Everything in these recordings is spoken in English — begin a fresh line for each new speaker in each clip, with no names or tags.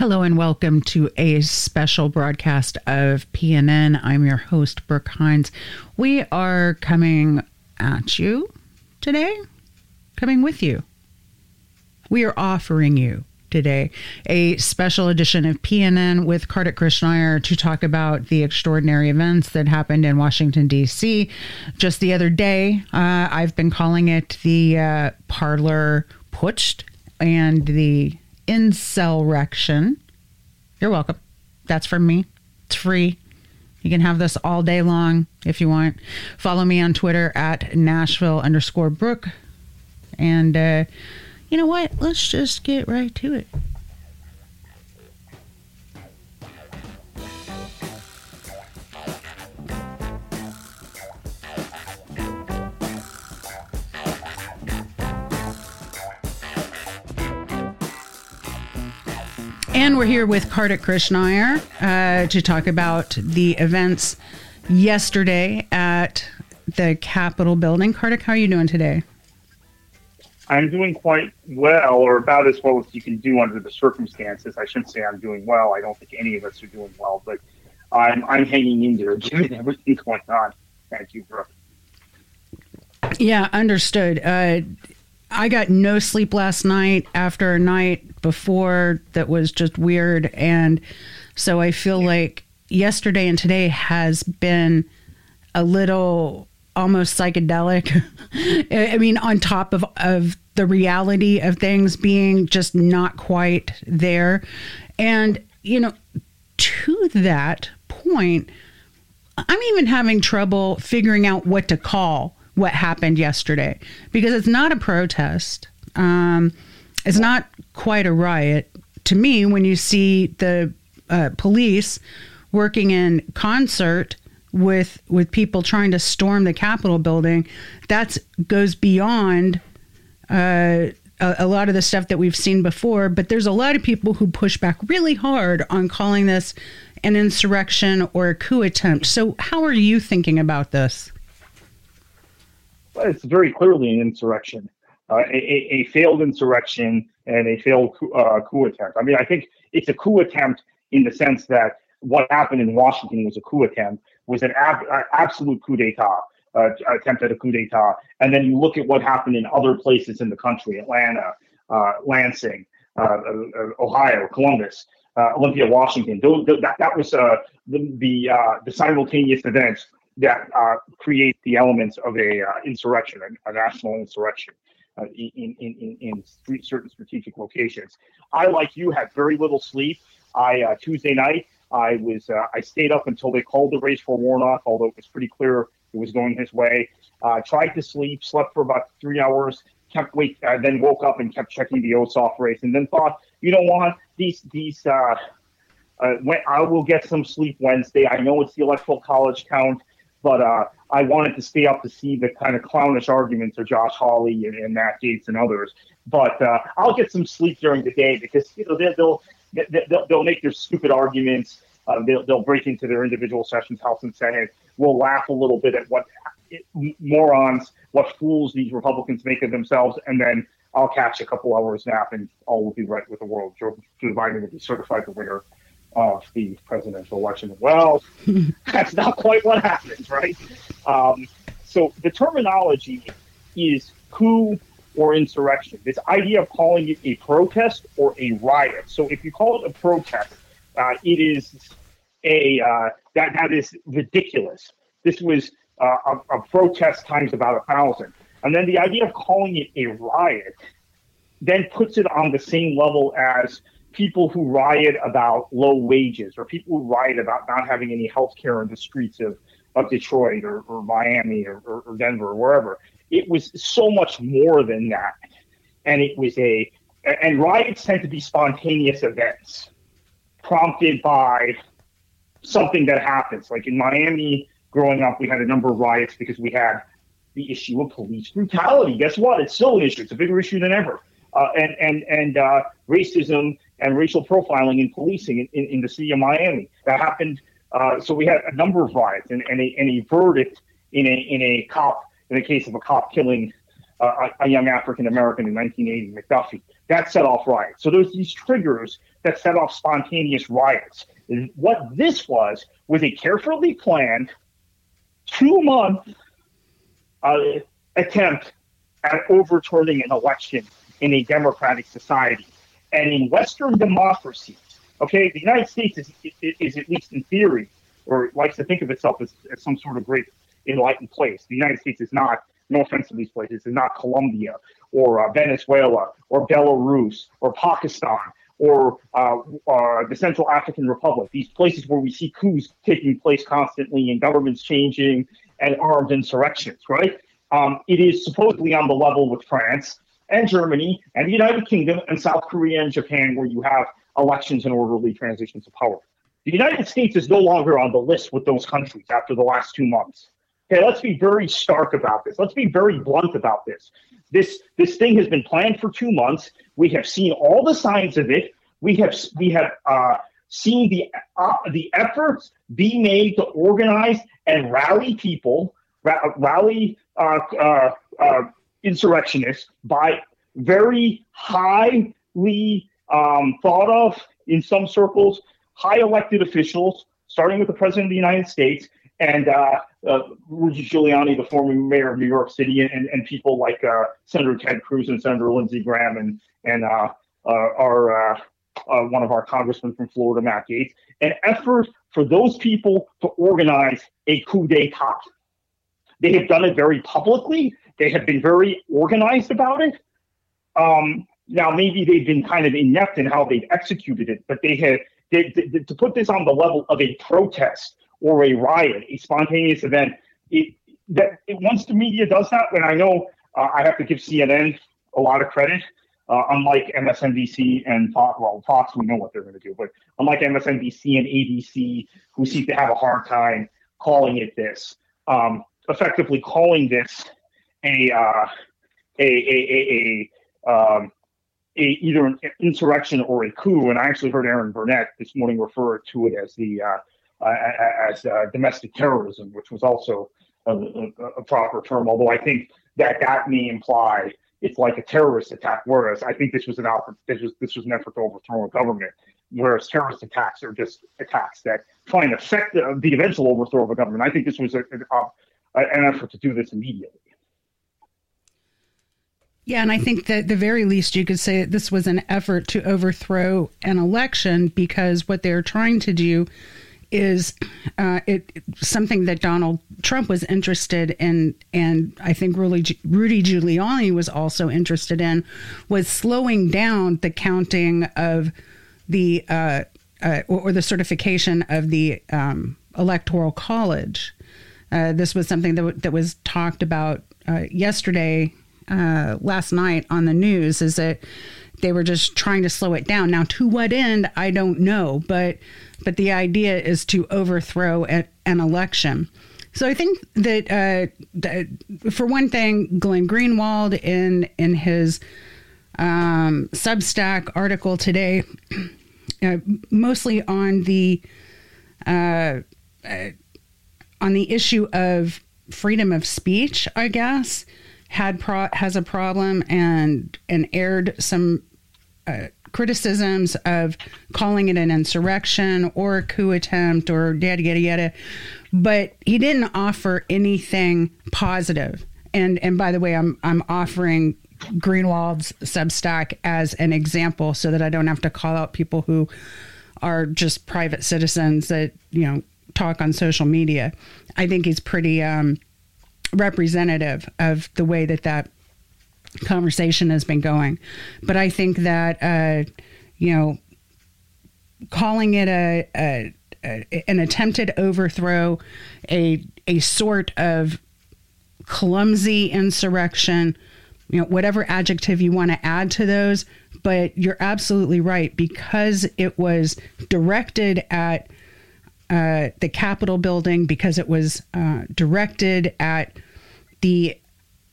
Hello and welcome to a special broadcast of PNN. I'm your host, Brooke Hines. We are coming at you today, coming with you. We are offering you today a special edition of PNN with Kartik Krishnaiyer to talk about the extraordinary events that happened in Washington, D.C. just the other day. Uh, I've been calling it the uh, Parler Putsch and the insurrection. You're welcome. That's from me. It's free. You can have this all day long if you want. Follow me on Twitter at Nashville underscore Brooke. And uh, you know what? Let's just get right to it. And we're here with Kartik Krishnaiyer uh, to talk about the events yesterday at the Capitol building. Kartik, how are you doing today?
I'm doing quite well, or about as well as you can do under the circumstances. I shouldn't say I'm doing well. I don't think any of us are doing well, but I'm I'm hanging in there given everything going on. Thank you, Brooke.
Yeah, understood. Uh, I got no sleep last night after a night before that was just weird, and so I feel like yesterday and today has been a little almost psychedelic. I mean, on top of of the reality of things being just not quite there, and you know, to that point, I'm even having trouble figuring out what to call what happened yesterday because it's not a protest. Um, it's not quite a riot. To me, when you see the uh, police working in concert with with people trying to storm the Capitol building, that goes beyond uh, a, a, lot of the stuff that we've seen before. But there's a lot of people who push back really hard on calling this an insurrection or a coup attempt. So, how are you thinking about this?
It's very clearly an insurrection, uh, a, a, failed insurrection and a failed coup, uh, coup attempt. I mean, I think it's a coup attempt in the sense that what happened in Washington was a coup attempt, was an ab- uh, absolute coup d'etat, uh, attempt at a coup d'etat. And then you look at what happened in other places in the country, Atlanta, uh, Lansing, uh, uh, Ohio, Columbus, uh, Olympia, Washington. that, that was the, the, the simultaneous events that create the elements of a insurrection, a, a, national insurrection. in, in, in, in certain strategic locations. I, like you, had very little sleep. I Tuesday night I was uh, I stayed up until they called the race for Warnock, although it was pretty clear it was going his way. Uh, tried to sleep, slept for about three hours, kept wake, uh, then woke up and kept checking the Ossoff race, and then thought, you know what, these these uh, uh, when, I will get some sleep Wednesday. I know it's the electoral college count, but uh, I wanted to stay up to see the kind of clownish arguments of Josh Hawley and, and Matt Gaetz and others. But uh, I'll get some sleep during the day because you know they, will they'll, they'll make their stupid arguments. Uh, they'll, they'll break into their individual sessions, House and Senate. We'll laugh a little bit at what morons, what fools these Republicans make of themselves, and then I'll catch a couple hours nap and all will be right with the world. Joe Biden will be certified the winner of the presidential election. Well, that's not quite what happens, right? Um, so the terminology is coup or insurrection. This idea of calling it a protest or a riot. So if you call it a protest, uh, it is a uh, that that is ridiculous. This was uh, a, a, protest times about a thousand, and then the idea of calling it a riot then puts it on the same level as people who riot about low wages or people who riot about not having any health care in the streets of, of Detroit or, or Miami or, or, Denver or wherever. It was so much more than that. And it was a, and riots tend to be spontaneous events prompted by something that happens. Like in Miami, growing up, we had a number of riots because we had the issue of police brutality. Guess what? It's still an issue. It's a bigger issue than ever. Uh, and and and uh, racism and racial profiling in policing in, in, the city of Miami. That happened. Uh, so we had a number of riots and, and, a, and a verdict in a in a cop in the case of a cop killing uh, a, young African American in 1980, McDuffie. that set off riots. So there's these triggers that set off spontaneous riots. What this was was a carefully planned two month uh, attempt at overturning an election in a democratic society. And in Western democracies, okay, the United States is, is, at least in theory, or likes to think of itself as, as some sort of great enlightened place. The United States is not, no offense to these places, is not Colombia or uh, Venezuela or Belarus or Pakistan or uh, uh, the Central African Republic, these places where we see coups taking place constantly and governments changing and armed insurrections, right? Um, it is supposedly on the level with France and Germany and the United Kingdom and South Korea and Japan, where you have elections and orderly transitions of power. The United States is no longer on the list with those countries after the last two months. Okay, let's be very stark about this. Let's be very blunt about this. This this thing has been planned for two months. We have seen all the signs of it. We have we have uh, seen the uh, the efforts be made to organize and rally people, ra- rally uh, uh, uh insurrectionists by very highly um, thought of in some circles, high elected officials, starting with the president of the United States and uh, uh, Rudy Giuliani, the former mayor of New York City, and, and people like uh, Senator Ted Cruz and Senator Lindsey Graham, and and uh, uh, our uh, one of our congressmen from Florida, Matt Gaetz, an effort for those people to organize a coup d'état. They have done it very publicly. They have been very organized about it. Um, now, maybe they've been kind of inept in how they've executed it, but they had they, they, to put this on the level of a protest or a riot, a spontaneous event. It, that it, once the media does that, and I know uh, I have to give CNN a lot of credit, uh, unlike MSNBC and Fox. Well, Fox, we know what they're going to do, but unlike MSNBC and ABC, who seem to have a hard time calling it this, um, effectively calling this a uh, a a a, a, um, a either an insurrection or a coup. And I actually heard Erin Burnett this morning refer to it as the uh, as uh, domestic terrorism, which was also a, a, a, proper term. Although I think that that may imply it's like a terrorist attack, whereas I think this was an effort. This was this was an effort to overthrow a government. Whereas terrorist attacks are just attacks that try and affect the, the eventual overthrow of a government. I think this was a, an effort to do this immediately.
Yeah, and I think that the very least you could say that this was an effort to overthrow an election because what they're trying to do is uh, it something that Donald Trump was interested in, and I think Rudy, Rudy Giuliani was also interested in, was slowing down the counting of the uh, uh, or, or, the certification of the um, electoral college. Uh, this was something that, w- that was talked about uh, yesterday, uh, last night on the news. Is that they were just trying to slow it down. Now, to what end, I don't know, but but the idea is to overthrow an election. So I think that, uh, that for one thing, Glenn Greenwald in in his um, Substack article today, uh, mostly on the uh, uh, on the issue of freedom of speech, I guess, had pro- has a problem and and aired some uh, criticisms of calling it an insurrection or a coup attempt or yada yada yada, but he didn't offer anything positive. And and by the way, I'm I'm offering Greenwald's Substack as an example so that I don't have to call out people who are just private citizens that you know talk on social media. I think he's pretty um, representative of the way that that conversation has been going. But I think that, uh, you know, calling it a, a, a, an attempted overthrow, a a sort of clumsy insurrection, you know, whatever adjective you want to add to those. But you're absolutely right because it was directed at uh, the Capitol building, because it was uh, directed at the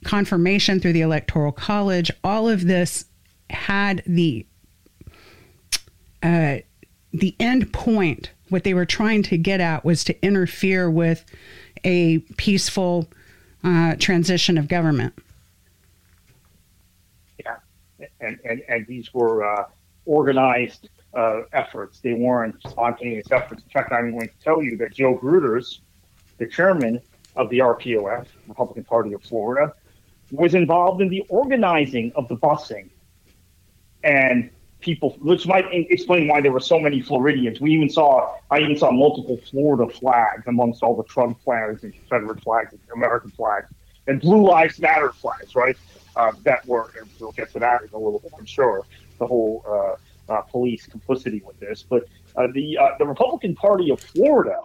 confirmation through the Electoral College, all of this had the uh, the end point. What they were trying to get at was to interfere with a peaceful uh, transition of government.
Yeah, and and, and these were uh, organized uh, efforts. They weren't spontaneous efforts. In fact, I'm going to tell you that Joe Gruters, the chairman of the RPOF, Republican Party of Florida, was involved in the organizing of the busing and people, which might explain why there were so many Floridians. We even saw, I even saw multiple Florida flags amongst all the Trump flags and Confederate flags and American flags and Blue Lives Matter flags, right? Uh, that were, we'll get to that in a little bit, I'm sure, the whole uh, uh, police complicity with this. But uh, the uh, the Republican Party of Florida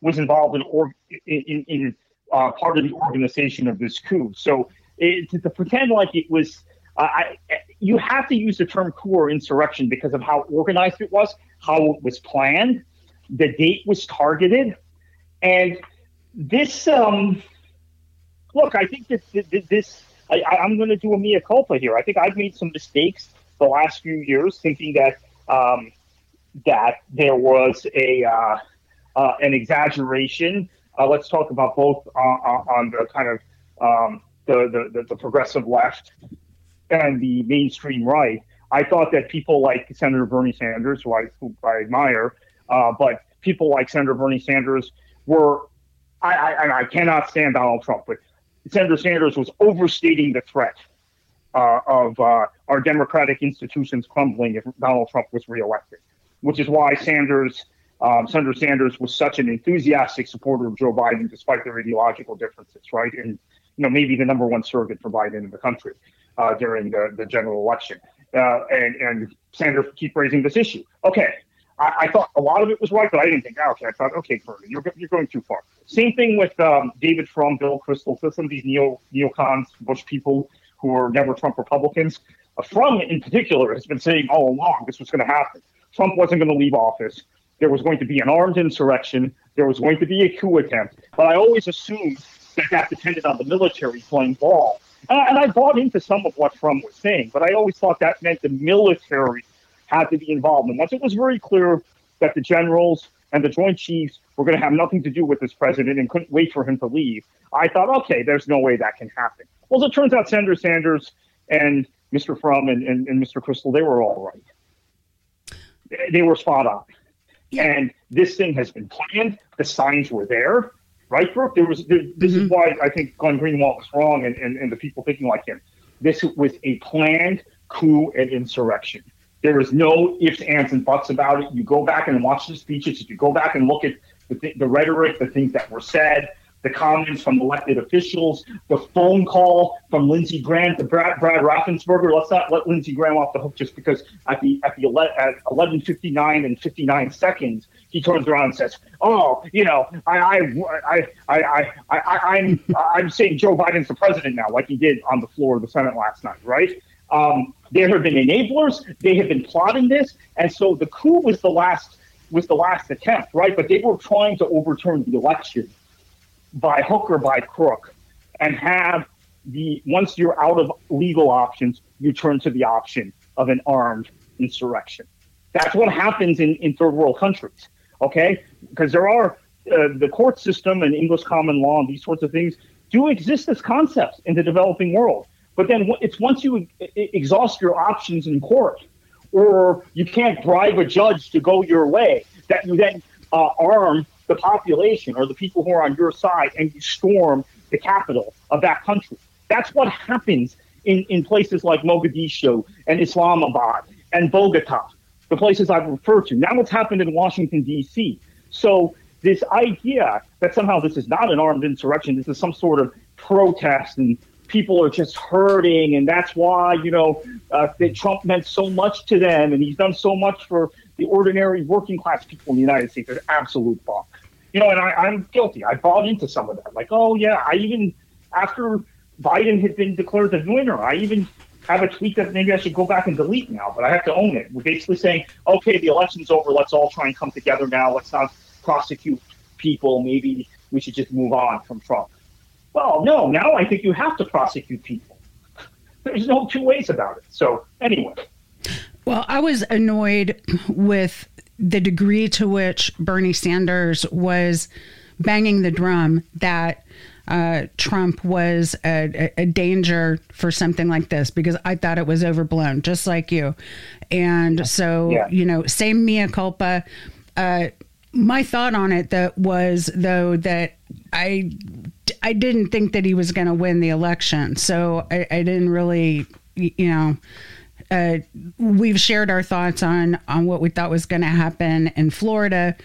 was involved in, or, in, in uh, part of the organization of this coup. So it, to, to pretend like it was I, you have to use the term coup or insurrection because of how organized it was, how it was planned, the date was targeted, and this. Um, look, I think that this. I, I'm going to do a mea culpa here. I think I've made some mistakes the last few years, thinking that um, that there was a uh, uh, an exaggeration. Uh, let's talk about both on the kind of um, the, the, the progressive left and the mainstream right. I thought that people like Senator Bernie Sanders, who I, who I admire, uh, but people like Senator Bernie Sanders were, I, I, I cannot stand Donald Trump, but Senator Sanders was overstating the threat uh, of uh, our democratic institutions crumbling if Donald Trump was reelected, which is why Sanders, um, Senator Sanders, was such an enthusiastic supporter of Joe Biden, despite their ideological differences, right? And you know, maybe the number one surrogate for Biden in the country uh, during the, the general election. Uh, and, and Sanders keep raising this issue. Okay, I, I, thought a lot of it was right, but I didn't think, oh, okay, I thought, okay, Bernie, you're, you're going too far. Same thing with um, David Frum, Bill Kristol, some of these neo neocons, Bush people who are never Trump Republicans. Uh, Frum, in particular, has been saying all along this was going to happen. Trump wasn't going to leave office. There was going to be an armed insurrection. There was going to be a coup attempt. But I always assumed that that depended on the military playing ball. And I, and I bought into some of what Frum was saying, but I always thought that meant the military had to be involved. And once it was very clear that the generals and the Joint Chiefs were going to have nothing to do with this president and couldn't wait for him to leave, I thought, okay, there's no way that can happen. Well, as it turns out, Senator Sanders and Mr. Frum and, and, and Mr. Kristol, they were all right. They were spot on. Yeah. And this thing has been planned. The signs were there right, Brooke? There was there, this mm-hmm. is why I think Glenn Greenwald was wrong, and, and, and the people thinking like him. This was a planned coup and insurrection. There is no ifs, ands, and buts about it. You go back and watch the speeches. If you go back and look at the, th- the rhetoric, the things that were said, the comments from elected officials, the phone call from Lindsey Graham to Brad, Brad Raffensperger. Let's not let Lindsey Graham off the hook just because at the at the ele- at 11:59 and 59 seconds he turns around and says, "Oh, you know, I I I I I, I I'm I'm saying Joe Biden's the president now, like he did on the floor of the Senate last night, right?" Um, there have been enablers. They have been plotting this, and so the coup was the last was the last attempt, right? But they were trying to overturn the election by hook or by crook and have the once you're out of legal options, you turn to the option of an armed insurrection. That's what happens in, in third world countries, okay? Because there are uh, the court system and English common law and these sorts of things do exist as concepts in the developing world. But then it's once you exhaust your options in court, or you can't bribe a judge to go your way, that you then uh, arm the population or the people who are on your side and you storm the capital of that country. That's what happens in, in places like Mogadishu and Islamabad and Bogota, the places I've referred to. Now it's happened in Washington, D.C. So this idea that somehow this is not an armed insurrection, this is some sort of protest and people are just hurting and that's why, you know, uh, that Trump meant so much to them and he's done so much for the ordinary working class people in the United States is absolute bunk. You know, and I, I'm guilty. I bought into some of that. Like, oh yeah, I even after Biden had been declared the winner, I even have a tweet that maybe I should go back and delete now, but I have to own it. We're basically saying, okay, the election's over. Let's all try and come together now. Let's not prosecute people. Maybe we should just move on from Trump. Well, no, now I think you have to prosecute people. There's no two ways about it. So, anyway.
Well, I was annoyed with the degree to which Bernie Sanders was banging the drum that uh, Trump was a, a, danger for something like this because I thought it was overblown, just like you. And so, yeah. you know, same mea culpa. Uh, my thought on it that was though that I I didn't think that he was going to win the election, so I, I didn't really, you know. Uh, we've shared our thoughts on on what we thought was going to happen in Florida,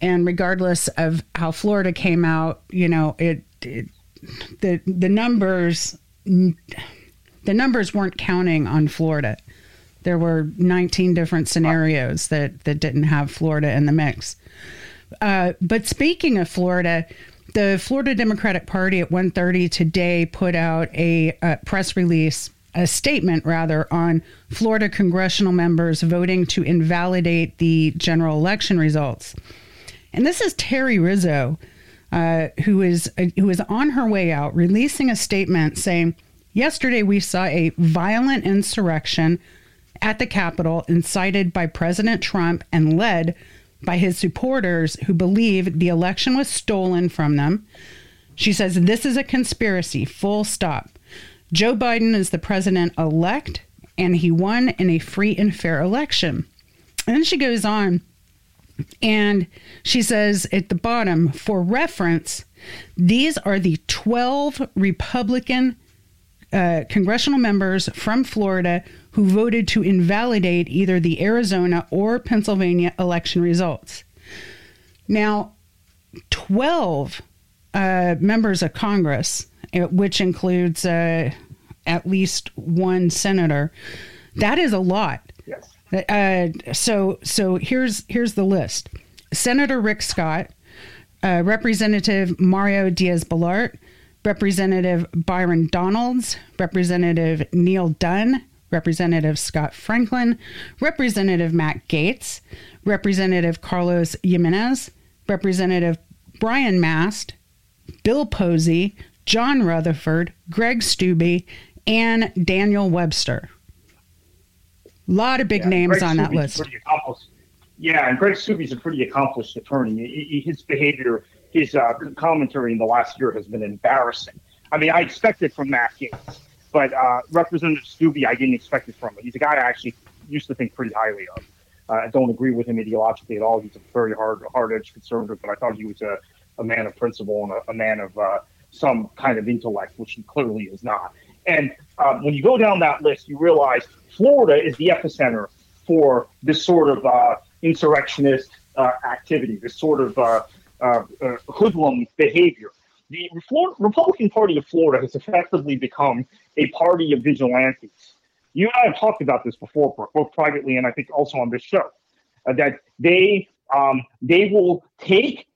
and regardless of how Florida came out, you know, it, it the the numbers the numbers weren't counting on Florida. There were 19 different scenarios that that didn't have Florida in the mix. Uh, but speaking of Florida, the Florida Democratic Party at 1:30 today put out a, a press release, a statement rather, on Florida congressional members voting to invalidate the general election results. And this is Terry Rizzo, uh, who is uh, who is on her way out, releasing a statement saying, "Yesterday we saw a violent insurrection at the Capitol, incited by President Trump and led by his supporters who believe the election was stolen from them." She says, "This is a conspiracy. Full stop. Joe Biden is the president elect." And he won in a free and fair election. And then she goes on and she says at the bottom, for reference, these are the 12 Republican uh, congressional members from Florida who voted to invalidate either the Arizona or Pennsylvania election results. Now, 12 uh, members of Congress, which includes uh, at least one senator, that is a lot. Uh, so so here's here's the list: Senator Rick Scott, uh, Representative Mario Diaz-Balart, Representative Byron Donalds, Representative Neil Dunn, Representative Scott Franklin, Representative Matt Gaetz, Representative Carlos Gimenez, Representative Brian Mast, Bill Posey, John Rutherford, Greg Steube, and Daniel Webster. A lot of big yeah, names Greg on that list.
Yeah, and Greg Steube's a pretty accomplished attorney. His behavior, his uh, commentary in the last year has been embarrassing. I mean, I expected from Matt Gaetz, but uh, Representative Steube, I didn't expect it from him. He's a guy I actually used to think pretty highly of. Uh, I don't agree with him ideologically at all. He's a very hard, hard-edged conservative, but I thought he was a, a man of principle and a, a man of uh, some kind of intellect, which he clearly is not. And um, when you go down that list, you realize Florida is the epicenter for this sort of uh, insurrectionist uh, activity, this sort of uh, uh, uh hoodlum behavior. The Republican Party of Florida has effectively become a party of vigilantes. You and I have talked about this before, Brooke, both privately and I think also on this show, uh, that they um, they will take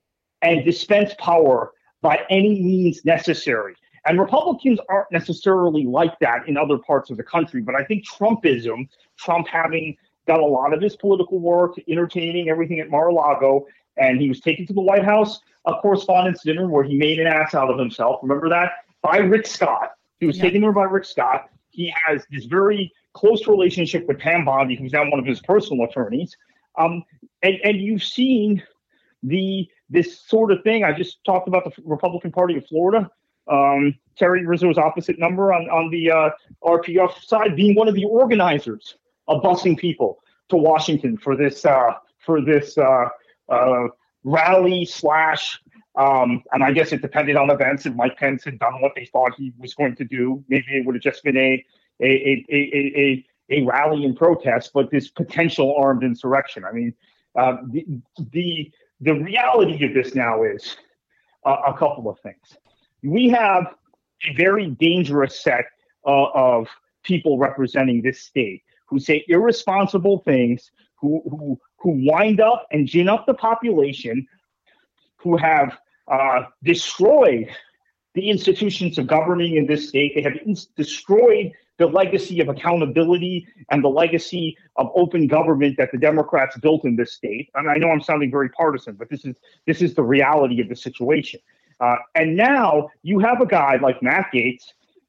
and dispense power by any means necessary and Republicans aren't necessarily like that in other parts of the country. But I think Trumpism, Trump having done a lot of his political work, entertaining everything at Mar a Lago, and he was taken to the White House a correspondence dinner where he made an ass out of himself. Remember that? By Rick Scott. He was yeah. taken there by Rick Scott. He has this very close relationship with Pam Bondi, who's now one of his personal attorneys. Um, and, and you've seen the this sort of thing. I just talked about the Republican Party of Florida. Um, Terry Rizzo's opposite number on, on the uh, RPF side being one of the organizers of busing people to Washington for this uh, for this uh, uh rally slash um, and I guess it depended on events. If Mike Pence had done what they thought he was going to do, maybe it would have just been a a a a, a, a rally and protest, but this potential armed insurrection. I mean, uh, the the the reality of this now is a couple of things we have a very dangerous set uh, of people representing this state who say irresponsible things, who who who wind up and gin up the population, who have uh, destroyed the institutions of governing in this state. They have destroyed the legacy of accountability and the legacy of open government that the Democrats built in this state. And I know I'm sounding very partisan, but this is this is the reality of the situation. Uh, and now you have a guy like Matt Gaetz.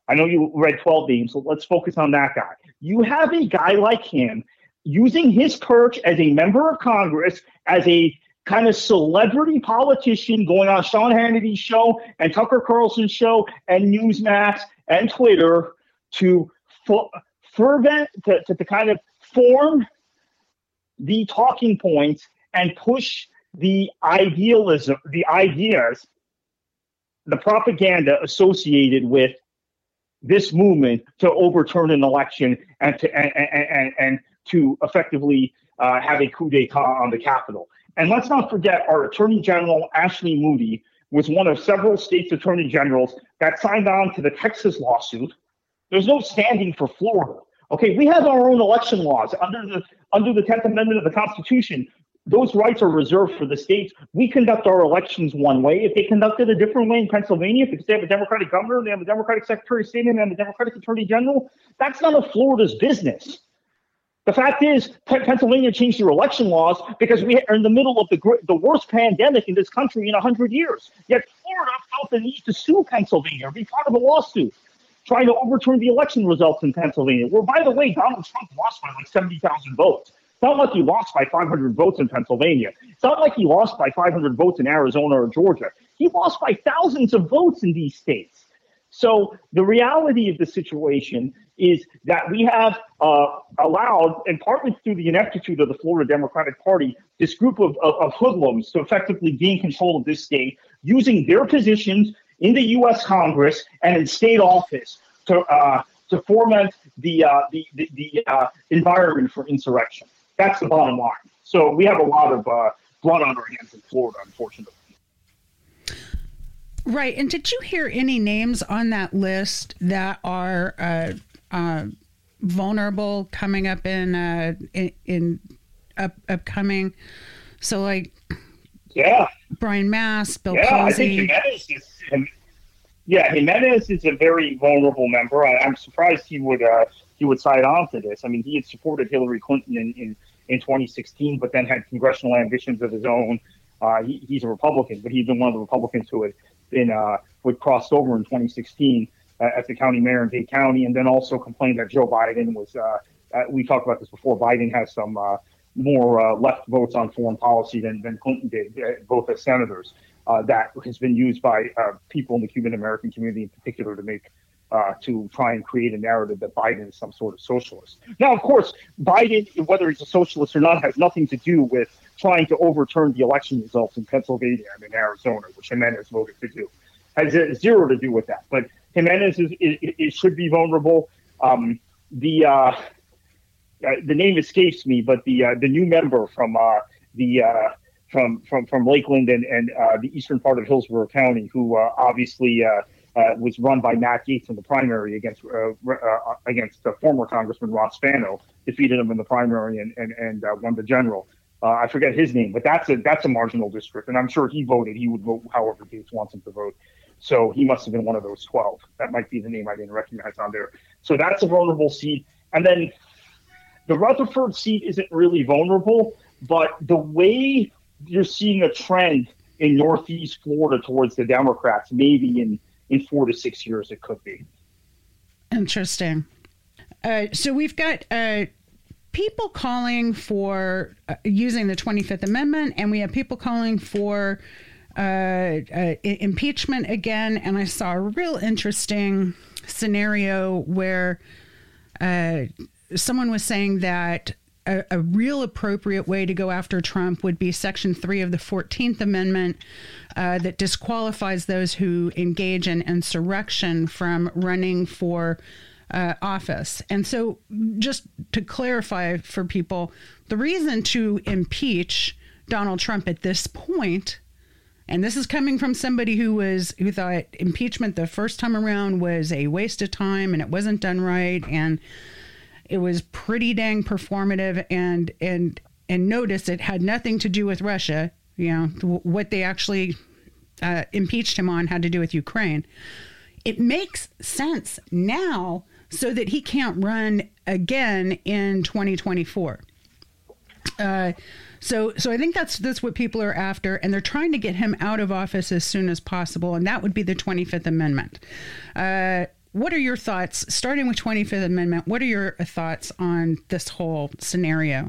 I know you read 12 names, so let's focus on that guy. You have a guy like him using his perch as a member of Congress, as a kind of celebrity politician going on Sean Hannity's show and Tucker Carlson's show and Newsmax and Twitter to fervent to, to, to kind of form the talking points and push the idealism, the ideas, the propaganda associated with this movement to overturn an election and to and, and, and to effectively uh, have a coup d'état on the Capitol. And let's not forget our Attorney General Ashley Moody was one of several states' attorney generals that signed on to the Texas lawsuit. There's no standing for Florida. Okay, we have our own election laws under the under the Tenth Amendment of the Constitution. Those rights are reserved for the states. We conduct our elections one way. If they conducted a different way in Pennsylvania, because they have a Democratic governor, they have a Democratic Secretary of State, and they have a Democratic Attorney General, that's none of Florida's business. The fact is, Pennsylvania changed their election laws because we are in the middle of the the worst pandemic in this country in 100 years. Yet Florida felt the need to sue Pennsylvania, or be part of a lawsuit trying to overturn the election results in Pennsylvania, where, by the way, Donald Trump lost by like 70,000 votes. It's not like he lost by 500 votes in Pennsylvania. It's not like he lost by 500 votes in Arizona or Georgia. He lost by thousands of votes in these states. So the reality of the situation is that we have uh, allowed, and partly through the ineptitude of the Florida Democratic Party, this group of, of, of hoodlums to effectively gain control of this state using their positions in the U.S. Congress and in state office to uh, to foment the uh, the the, the uh, environment for insurrection. That's the bottom line. So we have a lot of uh, blood on our hands in Florida, unfortunately.
Right. And did you hear any names on that list that are uh, uh, vulnerable coming up in in, in up, upcoming? So like
yeah.
Brian Mast, Bill
yeah,
Posey.
I think is, yeah, Gimenez is a very vulnerable member. I, am surprised he would uh, he would side on to this. I mean, he had supported Hillary Clinton in, in, in 2016, but then had congressional ambitions of his own. Uh, he, he's a Republican, but he's been one of the Republicans who had been uh, who had crossed over in 2016 uh, as the county mayor in Dade County, and then also complained that Joe Biden was. Uh, uh, we talked about this before. Biden has some more left votes on foreign policy than, than Clinton did, both as senators. Uh, that has been used by uh, people in the Cuban American community in particular to make uh, to try and create a narrative that Biden is some sort of socialist. Now, of course, Biden, whether he's a socialist or not, has nothing to do with trying to overturn the election results in Pennsylvania and in Arizona, which Gimenez voted to do. Has zero to do with that. But Gimenez is, is, is should be vulnerable. Um, the uh, uh, the name escapes me, but the uh, the new member from uh, the uh, from from from Lakeland and and uh, the eastern part of Hillsborough County, who uh, obviously uh, uh, was run by Matt Gaetz in the primary against uh, against former Congressman Ross Spano, defeated him in the primary and and, and won the general. I forget his name, but that's a that's a marginal district, and I'm sure he voted. He would vote however Gaetz wants him to vote. So he must have been one of those 12. That might be the name I didn't recognize on there. So that's a vulnerable seat. And then the Rutherford seat isn't really vulnerable, but the way you're seeing a trend in Northeast Florida towards the Democrats, maybe in, in four to six years, it could be.
Interesting. Uh, so we've got uh, people calling for uh, using the 25th Amendment, and we have people calling for uh, uh, impeachment again. And I saw a real interesting scenario where uh, someone was saying that a, a, real appropriate way to go after Trump would be Section 3 of the 14th Amendment uh, that disqualifies those who engage in insurrection from running for uh, office. And so, just to clarify for people, the reason to impeach Donald Trump at this point and this is coming from somebody who was who thought impeachment the first time around was a waste of time and it wasn't done right and it was pretty dang performative, and and and notice it had nothing to do with Russia. You know what they actually uh, impeached him on had to do with Ukraine. It makes sense now, so that he can't run again in 2024. Uh, so, so I think that's that's what people are after, and they're trying to get him out of office as soon as possible, and that would be the 25th Amendment. Uh, what are your thoughts, starting with 25th Amendment? What are your thoughts on this whole scenario?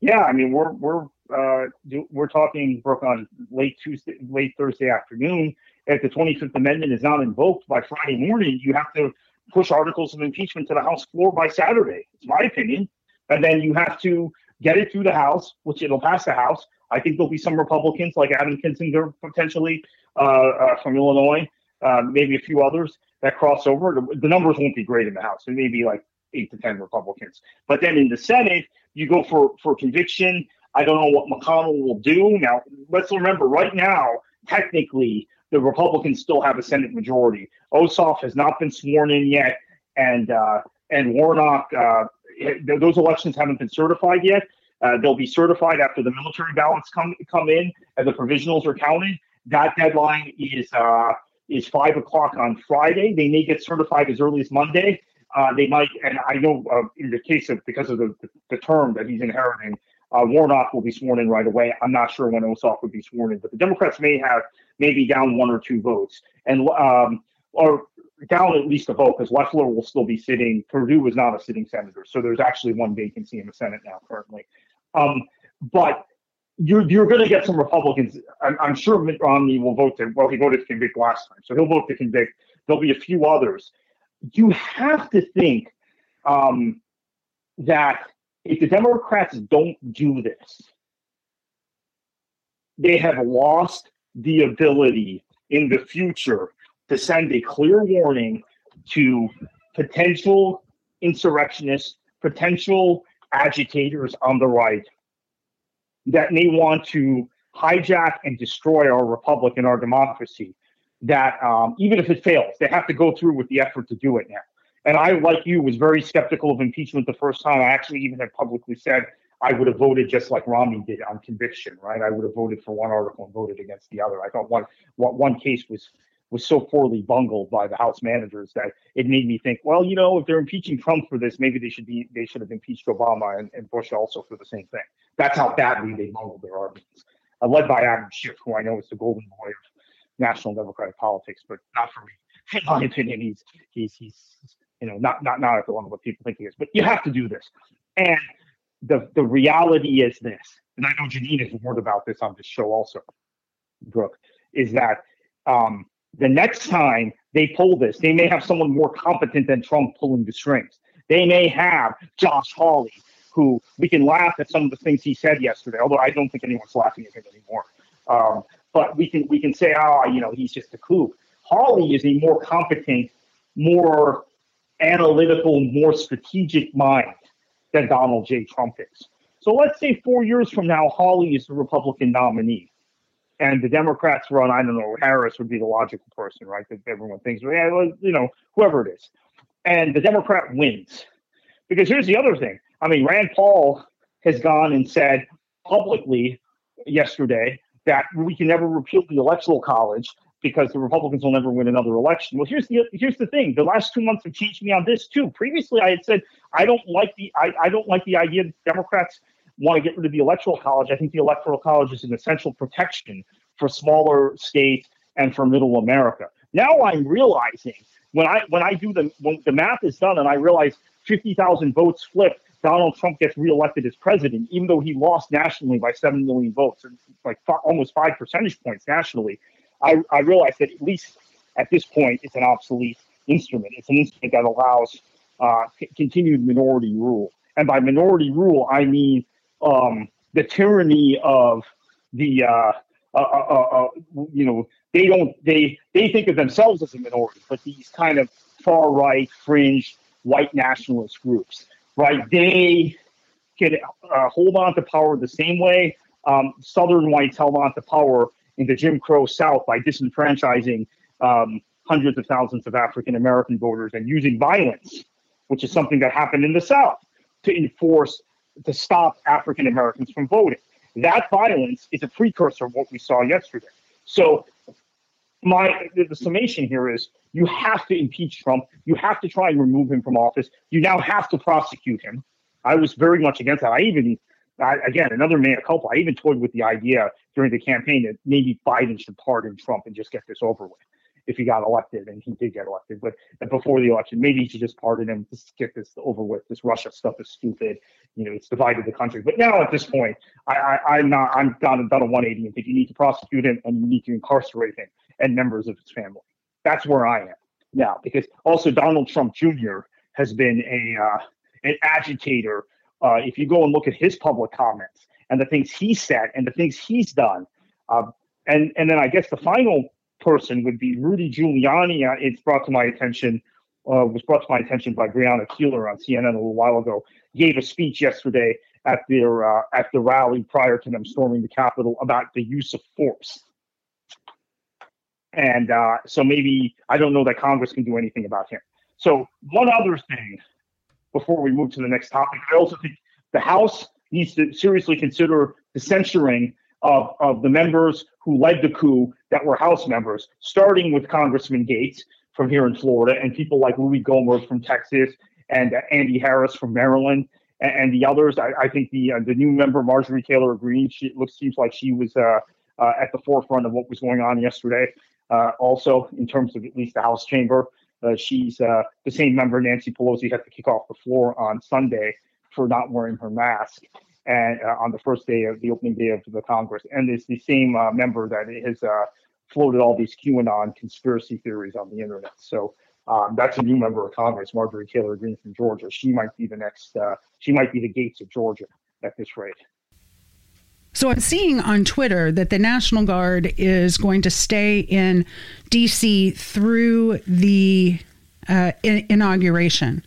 Yeah, I mean, we're we're uh, we're talking, Brooke, on late Tuesday, late Thursday afternoon. If the 25th Amendment is not invoked by Friday morning, you have to push articles of impeachment to the House floor by Saturday. It's my opinion. And then you have to get it through the House, which it'll pass the House. I think there'll be some Republicans like Adam Kinzinger potentially uh, uh, from Illinois, uh, maybe a few others that cross over. The, the, numbers won't be great in the House. It may be like eight to ten Republicans. But then in the Senate, you go for for conviction. I don't know what McConnell will do. Now, let's remember, right now, technically, the Republicans still have a Senate majority. Ossoff has not been sworn in yet, and uh, and Warnock. Uh, those elections haven't been certified yet. Uh, they'll be certified after the military ballots come come in and the provisionals are counted. That deadline is uh, is five o'clock on Friday. They may get certified as early as Monday. Uh, they might, and I know uh, in the case of because of the, the term that he's inheriting, uh, Warnock will be sworn in right away. I'm not sure when Ossoff would be sworn in, but the Democrats may have maybe down one or two votes, and um, or down at least a vote because Loeffler will still be sitting. Perdue is not a sitting senator, so there's actually one vacancy in the Senate now currently. Um, but you're you're going to get some Republicans. I'm, I'm, sure Mitt Romney will vote to. Well, he voted to convict last time, so he'll vote to convict. There'll be a few others. You have to think um, that if the Democrats don't do this, they have lost the ability in the future to send a clear warning to potential insurrectionists, potential agitators on the right that may want to hijack and destroy our republic and our democracy. That um, even if it fails, they have to go through with the effort to do it now. And I, like you, was very skeptical of impeachment the first time. I actually even have publicly said I would have voted just like Romney did on conviction, right? I would have voted for one article and voted against the other. I thought one one case was was so poorly bungled by the House managers that it made me think, well, you know, if they're impeaching Trump for this, maybe they should be they should have impeached Obama and, and Bush also for the same thing. That's how badly they bungled their arguments. Uh, led by Adam Schiff, who I know is the golden boy of national Democratic politics, but not for me. In my opinion, he's he's he's you know not not not at the level that people think he is. But you have to do this. And the the reality is this, and I know Janine has warned about this on this show also, Brooke, is that um, the next time they pull this, they may have someone more competent than Trump pulling the strings. They may have Josh Hawley, who we can laugh at some of the things he said yesterday, although I don't think anyone's laughing at him anymore. Um, but we can we can say, oh, you know, he's just a kook. Hawley is a more competent, more analytical, more strategic mind than Donald J. Trump is. So let's say four years from now, Hawley is the Republican nominee and the Democrats run, I don't know, Harris would be the logical person, right? That everyone thinks, yeah, well, you know, whoever it is. And the Democrat wins. Because here's the other thing. I mean, Rand Paul has gone and said publicly yesterday that we can never repeal the electoral college because the Republicans will never win another election. Well, here's the here's the thing. The last two months have changed me on this too. Previously, I had said I don't like the I, I don't like the idea that Democrats want to get rid of the electoral college. I think the electoral college is an essential protection for smaller states and for middle America. Now I'm realizing when I when I do the when the math is done and I realize 50,000 votes flip, Donald Trump gets reelected as president, even though he lost nationally by 7 million votes, like f- almost five percentage points nationally. I, I realize that at least at this point, it's an obsolete instrument. It's an instrument that allows uh, c- continued minority rule. And by minority rule, I mean um, the tyranny of the uh, uh, uh, you know they don't they they think of themselves as a minority, but these kind of far right fringe white nationalist groups, right? They can hold on to power the same way um, Southern whites held on to power in the Jim Crow South by disenfranchising um, hundreds of thousands of African American voters and using violence, which is something that happened in the South, to enforce to stop African Americans from voting. That violence is a precursor of what we saw yesterday. So, my the, the summation here is you have to impeach Trump. You have to try and remove him from office. You now have to prosecute him. I was very much against that. I even, I, again, another mea culpa. I even toyed with the idea during the campaign that maybe Biden should pardon Trump and just get this over with. If he got elected, and he did get elected. But before the election, maybe he should just pardon him, just get this over with. This Russia stuff is stupid. You know, it's divided the country. But now at this point, I, I, am not. I'm done, done a 180 and think you need to prosecute him and you need to incarcerate him and members of his family. That's where I am now, because also Donald Trump Jr. has been a uh, an agitator. Uh, if you go and look at his public comments and the things he said and the things he's done, uh, and and then I guess the final person would be Rudy Giuliani. Uh, it's brought to my attention, uh, was brought to my attention by Brianna Keilar on CNN a little while ago. Gave a speech yesterday at their uh, at the rally prior to them storming the Capitol about the use of force. And uh, so maybe I don't know that Congress can do anything about him. So one other thing before we move to the next topic, I also think the House needs to seriously consider the censuring of, of the members who led the coup that were House members, starting with Congressman Gaetz from here in Florida and people like Louie Gohmert from Texas and uh, Andy Harris from Maryland and, and the others. I, I think the uh, the new member Marjorie Taylor Greene, she looks seems like she was uh, uh, at the forefront of what was going on yesterday. Uh, also, in terms of at least the House chamber, uh, she's the same member Nancy Pelosi had to kick off the floor on Sunday for not wearing her mask and uh, on the first day of the opening day of the Congress, and it's the same uh, member that has uh, floated all these QAnon conspiracy theories on the internet. So um, that's a new member of Congress, Marjorie Taylor Greene from Georgia. She might be the next. She might be the Gaetz of Georgia at this rate.
So I'm seeing on Twitter that the National Guard is going to stay in D.C. through the uh, in- inauguration.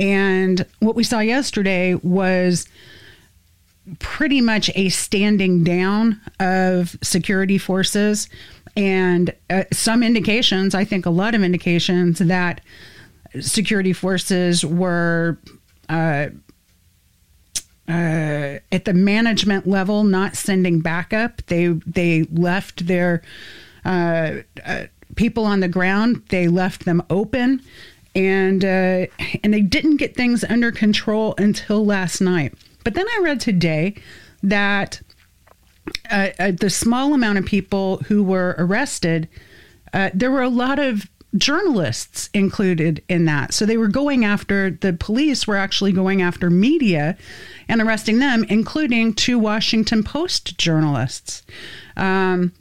And what we saw yesterday was pretty much a standing down of security forces and uh, some indications, I think a lot of indications that security forces were uh, uh, at the management level not sending backup. They they left their uh, uh, people on the ground. They left them open, and uh, and they didn't get things under control until last night. But then I read today that uh, uh, the small amount of people who were arrested, uh, there were a lot of journalists included in that. So they were going after, the police were actually going after media and arresting them, including two Washington Post journalists. Um,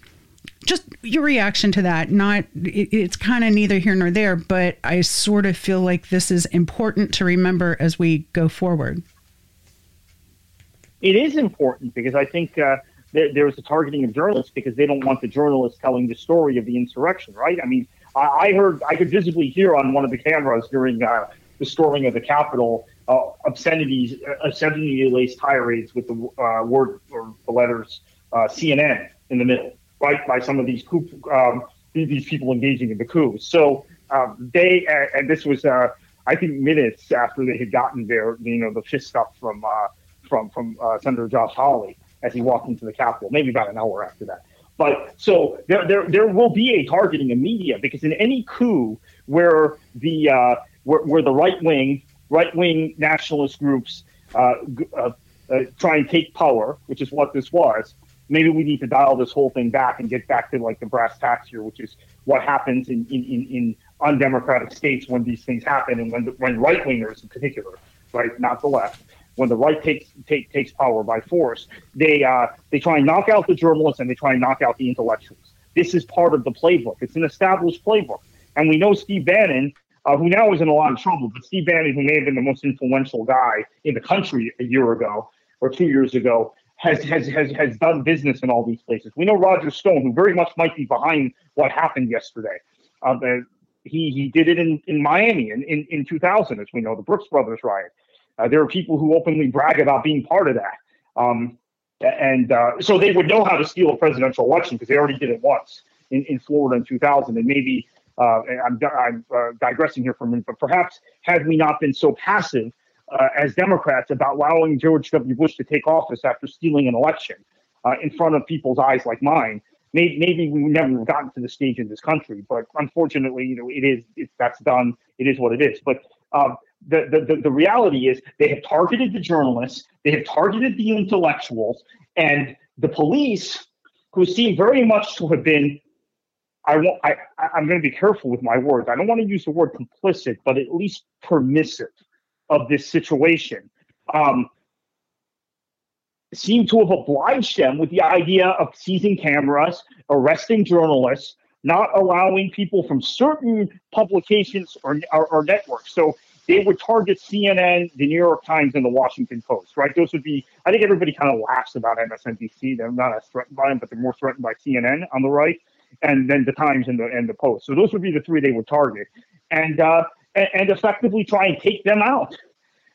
just your reaction to that not it, it's kind of neither here nor there but i sort of feel like this is important to remember as we go forward
it is important because I think uh, there, was a targeting of journalists because they don't want the journalists telling the story of the insurrection, right? I mean, I, I heard, I could visibly hear on one of the cameras during uh, the storming of the Capitol uh, obscenities, uh, obscenity-laced tirades with the uh, word or the letters uh, CNN in the middle, right? By some of these coup, um, these people engaging in the coup. So um, they, and this was, I think, minutes after they had gotten their, you know, the fist stuff from from from uh, Senator Josh Hawley as he walked into the Capitol, maybe about an hour after that. But so there, there, there will be a targeting of media because in any coup where the uh, where, where the right wing right wing nationalist groups uh, uh, uh, try and take power, which is what this was. Maybe we need to dial this whole thing back and get back to like the brass tacks here, which is what happens in, in, in, in undemocratic states when these things happen and when when right wingers in particular, right, not the left, when the right takes take, takes power by force, they uh, they try and knock out the journalists and they try and knock out the intellectuals. This is part of the playbook. It's an established playbook, and we know Steve Bannon, uh, who now is in a lot of trouble, but Steve Bannon, who may have been the most influential guy in the country a year ago or two years ago, has has has has done business in all these places. We know Roger Stone, who very much might be behind what happened yesterday. Uh, he he did it in, in Miami in, in, in 2000, as we know, the Brooks Brothers riot. Uh, there are people who openly brag about being part of that. Um, and uh, so they would know how to steal a presidential election because they already did it once in, in Florida in 2000. And maybe uh, I'm, I'm uh, digressing here for a minute, but perhaps had we not been so passive uh, as Democrats about allowing George W. Bush to take office after stealing an election uh, in front of people's eyes like mine, maybe, maybe we never have gotten to the stage in this country. But unfortunately, you know, it is it, that's done. It is what it is. But um, the, the, the reality is they have targeted the journalists, they have targeted the intellectuals, and the police, who seem very much to have been, I want I I'm going to be careful with my words. I don't want to use the word complicit, but at least permissive of this situation. Um, seem to have obliged them with the idea of seizing cameras, arresting journalists, not allowing people from certain publications or, or, or, networks. So they would target CNN, the New York Times, and the Washington Post, right? Those would be, I think everybody kind of laughs about MSNBC. They're not as threatened by them, but they're more threatened by CNN on the right, and then the Times and the, and the Post. So those would be the three they would target. And, uh, and, and effectively try and take them out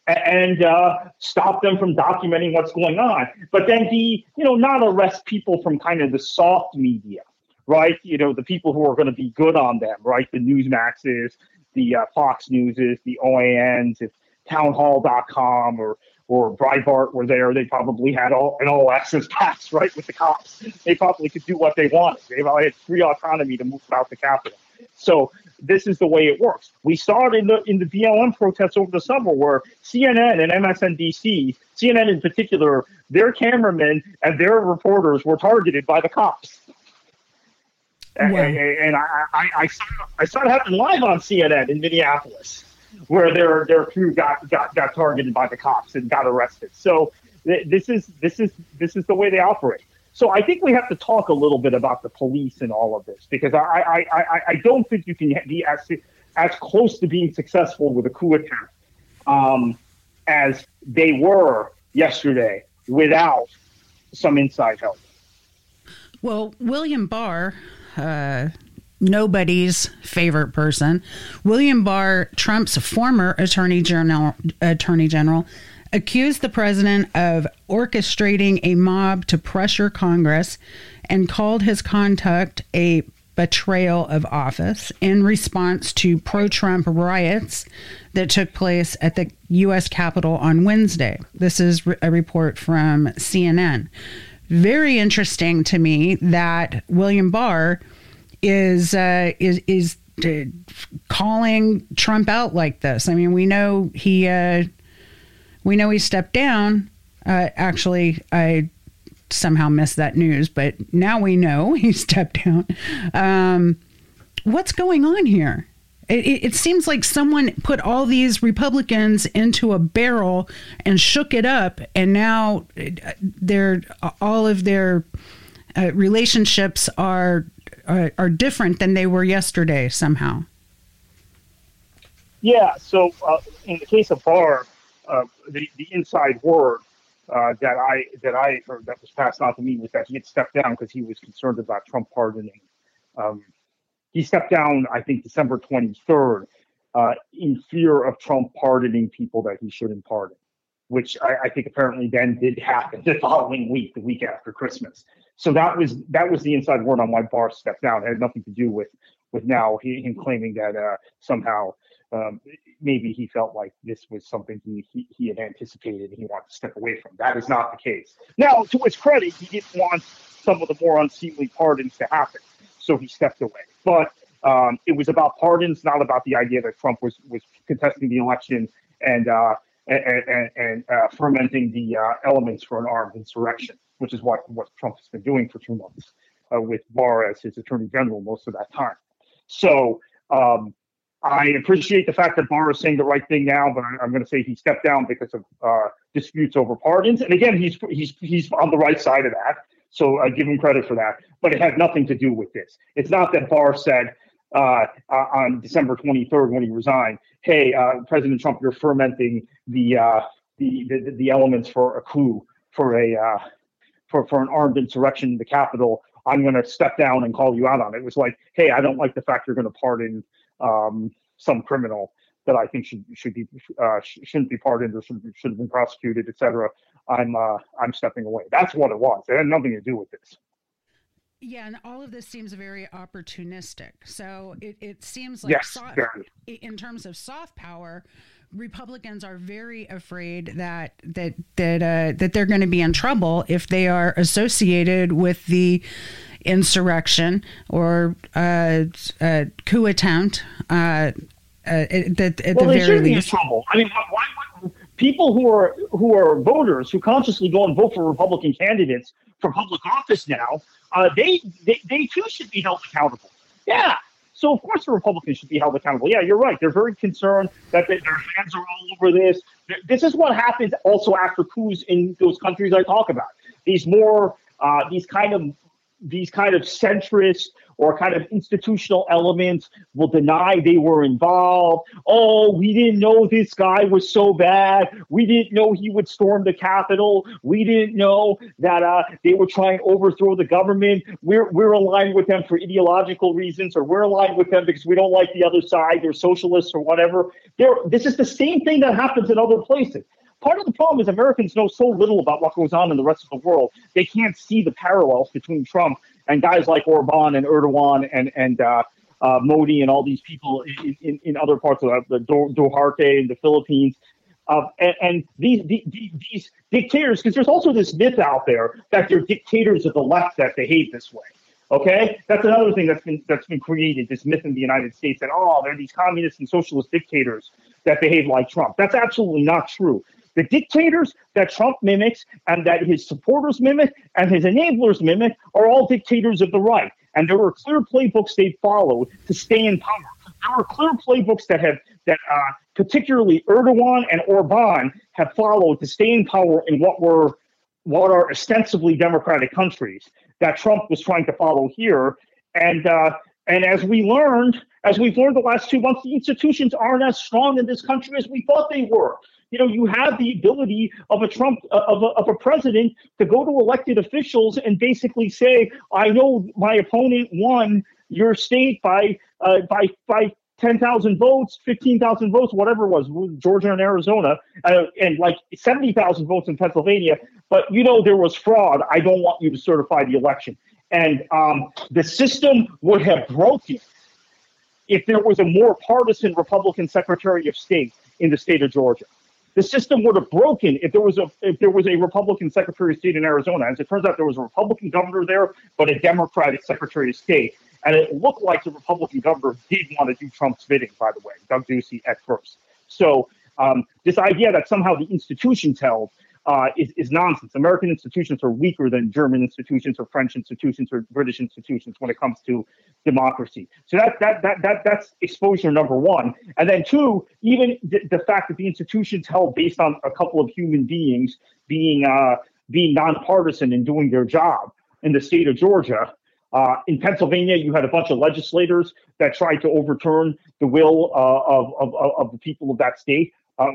and uh, stop them from documenting what's going on. But then be, you know, not arrest people from kind of the soft media, right? You know, the people who are going to be good on them, right? The Newsmaxes, the uh, Fox Newses, the OANs, if townhall.com or or Breitbart were there, they probably had all an all access pass, right, with the cops. They probably could do what they wanted. They had free autonomy to move about the Capitol. So this is the way it works. We saw it in the in the BLM protests over the summer, where CNN and MSNBC, CNN in particular, their cameramen and their reporters were targeted by the cops. Wow. And, and I, I, I, saw, I saw it happen live on CNN in Minneapolis, where their their crew got, got, got targeted by the cops and got arrested. So th- this is this is this is the way they operate. So I think we have to talk a little bit about the police and all of this because I I, I, I don't think you can be as as close to being successful with a coup attempt um, as they were yesterday without some inside help.
Well, William Barr, uh, nobody's favorite person, William Barr, Trump's former attorney general, attorney general, accused the president of orchestrating a mob to pressure Congress and called his conduct a betrayal of office in response to pro Trump riots that took place at the U.S. Capitol on Wednesday. This is a report from CNN. Very interesting to me that William Barr is uh, is is uh, calling Trump out like this. I mean, we know he uh, we know he stepped down. Uh, actually, I somehow missed that news, but now we know he stepped down. Um, what's going on here? It, it, it, seems like someone put all these Republicans into a barrel and shook it up, and now uh, they're all of their uh, relationships are, are are different than they were yesterday somehow.
Yeah. So uh, in the case of Barr, uh, the the inside word uh, that I that I heard that was passed on to me was that he had stepped down because he was concerned about Trump pardoning. Um, he stepped down, I think, December 23rd, uh, in fear of Trump pardoning people that he shouldn't pardon, which I, I, think apparently then did happen the following week, the week after Christmas. So that was that was the inside word on why Barr stepped down. It had nothing to do with with now he, him claiming that uh, somehow um, maybe he felt like this was something he, he, he had anticipated and he wanted to step away from. That is not the case. Now, to his credit, he didn't want some of the more unseemly pardons to happen, so he stepped away. But um, it was about pardons, not about the idea that Trump was was contesting the election and uh, and, and, uh, fermenting the uh, elements for an armed insurrection, which is what what Trump has been doing for two months uh, with Barr as his attorney general most of that time. So. Um, I appreciate the fact that Barr is saying the right thing now, but I'm going to say he stepped down because of uh, disputes over pardons. And again, he's he's he's on the right side of that, so I give him credit for that. But it had nothing to do with this. It's not that Barr said uh, uh, on December 23rd when he resigned, "Hey, uh, President Trump, you're fermenting the, uh, the, the the elements for a coup, for a uh, for for an armed insurrection in the Capitol." I'm going to step down and call you out on it. It was like, hey, I don't like the fact you're going to pardon um, some criminal that I think should should be uh, shouldn't be pardoned or should, should have been prosecuted, etc. I'm uh, I'm stepping away. That's what it was. It had nothing to do with this.
Yeah, and all of this seems very opportunistic. So it, it seems like
yes,
soft, in terms of soft power, Republicans are very afraid that that that uh, that they're going to be in trouble if they are associated with the insurrection or uh, uh, coup attempt. Uh, uh at, at well,
the
very least.
trouble. I mean, why, why, people who are who are voters who consciously go and vote for Republican candidates for public office now, uh, they, they they too should be held accountable. Yeah. So of course the Republicans should be held accountable. Yeah, you're right. They're very concerned that they, their hands are all over this. This is what happens also after coups in those countries I talk about. These more, uh, these kind of, these kind of centrist or kind of institutional elements will deny they were involved. Oh, we didn't know this guy was so bad. We didn't know he would storm the Capitol. We didn't know that uh, they were trying to overthrow the government. We're, we're aligned with them for ideological reasons, or we're aligned with them because we don't like the other side. They're socialists or whatever. They're, this is the same thing that happens in other places part of the problem is Americans know so little about what goes on in the rest of the world. They can't see the parallels between Trump and guys like Orban and Erdogan and and uh, uh, Modi and all these people in, in, in other parts of the, the Duterte in the Philippines. Uh, and, and, these, these, these dictators, because there's also this myth out there that they're dictators of the left that behave this way. Okay, that's another thing that's been that's been created. This myth in the United States that oh, they're these communist and socialist dictators that behave like Trump. That's absolutely not true. The dictators that Trump mimics and that his supporters mimic and his enablers mimic are all dictators of the right. And there were clear playbooks they followed to stay in power. There were clear playbooks that have that uh, particularly Erdogan and Orban have followed to stay in power in what were what are ostensibly democratic countries that Trump was trying to follow here. And uh, and as we learned, as we've learned the last two months, the institutions aren't as strong in this country as we thought they were you know, you have the ability of a Trump of a, of a president to go to elected officials and basically say, "I know my opponent won your state by uh, by by." 10,000 votes, 15,000 votes, whatever it was, Georgia and Arizona, uh, and like 70,000 votes in Pennsylvania. But you know, there was fraud. I don't want you to certify the election. And um, the system would have broken if there was a more partisan Republican Secretary of State in the state of Georgia the system would have broken if there was a if there was a Republican Secretary of State in Arizona. As it turns out, there was a Republican governor there, but a Democratic Secretary of State, and it looked like the Republican governor did want to do Trump's bidding. By the way, Doug Ducey at first. So um, this idea that somehow the institutions held uh, is, is nonsense. American institutions are weaker than German institutions or French institutions or British institutions when it comes to democracy. So that that that, that that's exposure number one. And then two, even the, the fact that the institutions held based on a couple of human beings being uh, being nonpartisan and doing their job in the state of Georgia. Uh, in Pennsylvania, you had a bunch of legislators that tried to overturn the will uh, of, of, of the people of that state. Uh,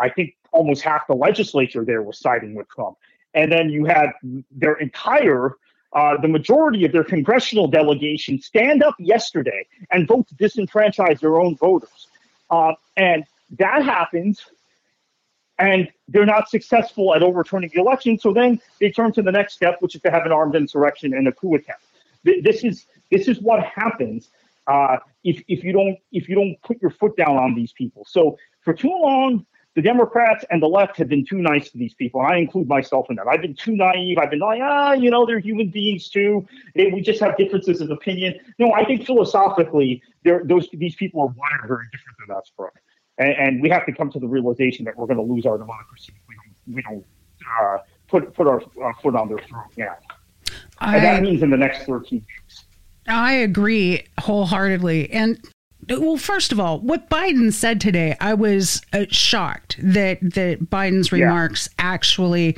I think almost half the legislature there was siding with Trump. And then you had their entire, uh, the majority of their congressional delegation stand up yesterday and vote to disenfranchise their own voters. Uh, and that happens, and they're not successful at overturning the election. So then they turn to the next step, which is to have an armed insurrection and a coup attempt. This is this is what happens uh, if if you don't if you don't put your foot down on these people. So for too long, the Democrats and the left have been too nice to these people. And I include myself in that. I've been too naive. I've been like, ah, you know, they're human beings too. They, we just have differences of opinion. No, I think philosophically, those these people are wired very different than us, Brooke. And, and we have to come to the realization that we're going to lose our democracy if we don't, we don't uh, put put our foot on their throat. Yeah, I, and that means in the next 13 years.
I agree wholeheartedly. And well, first of all, what Biden said today, I was uh, shocked that that Biden's remarks yeah. actually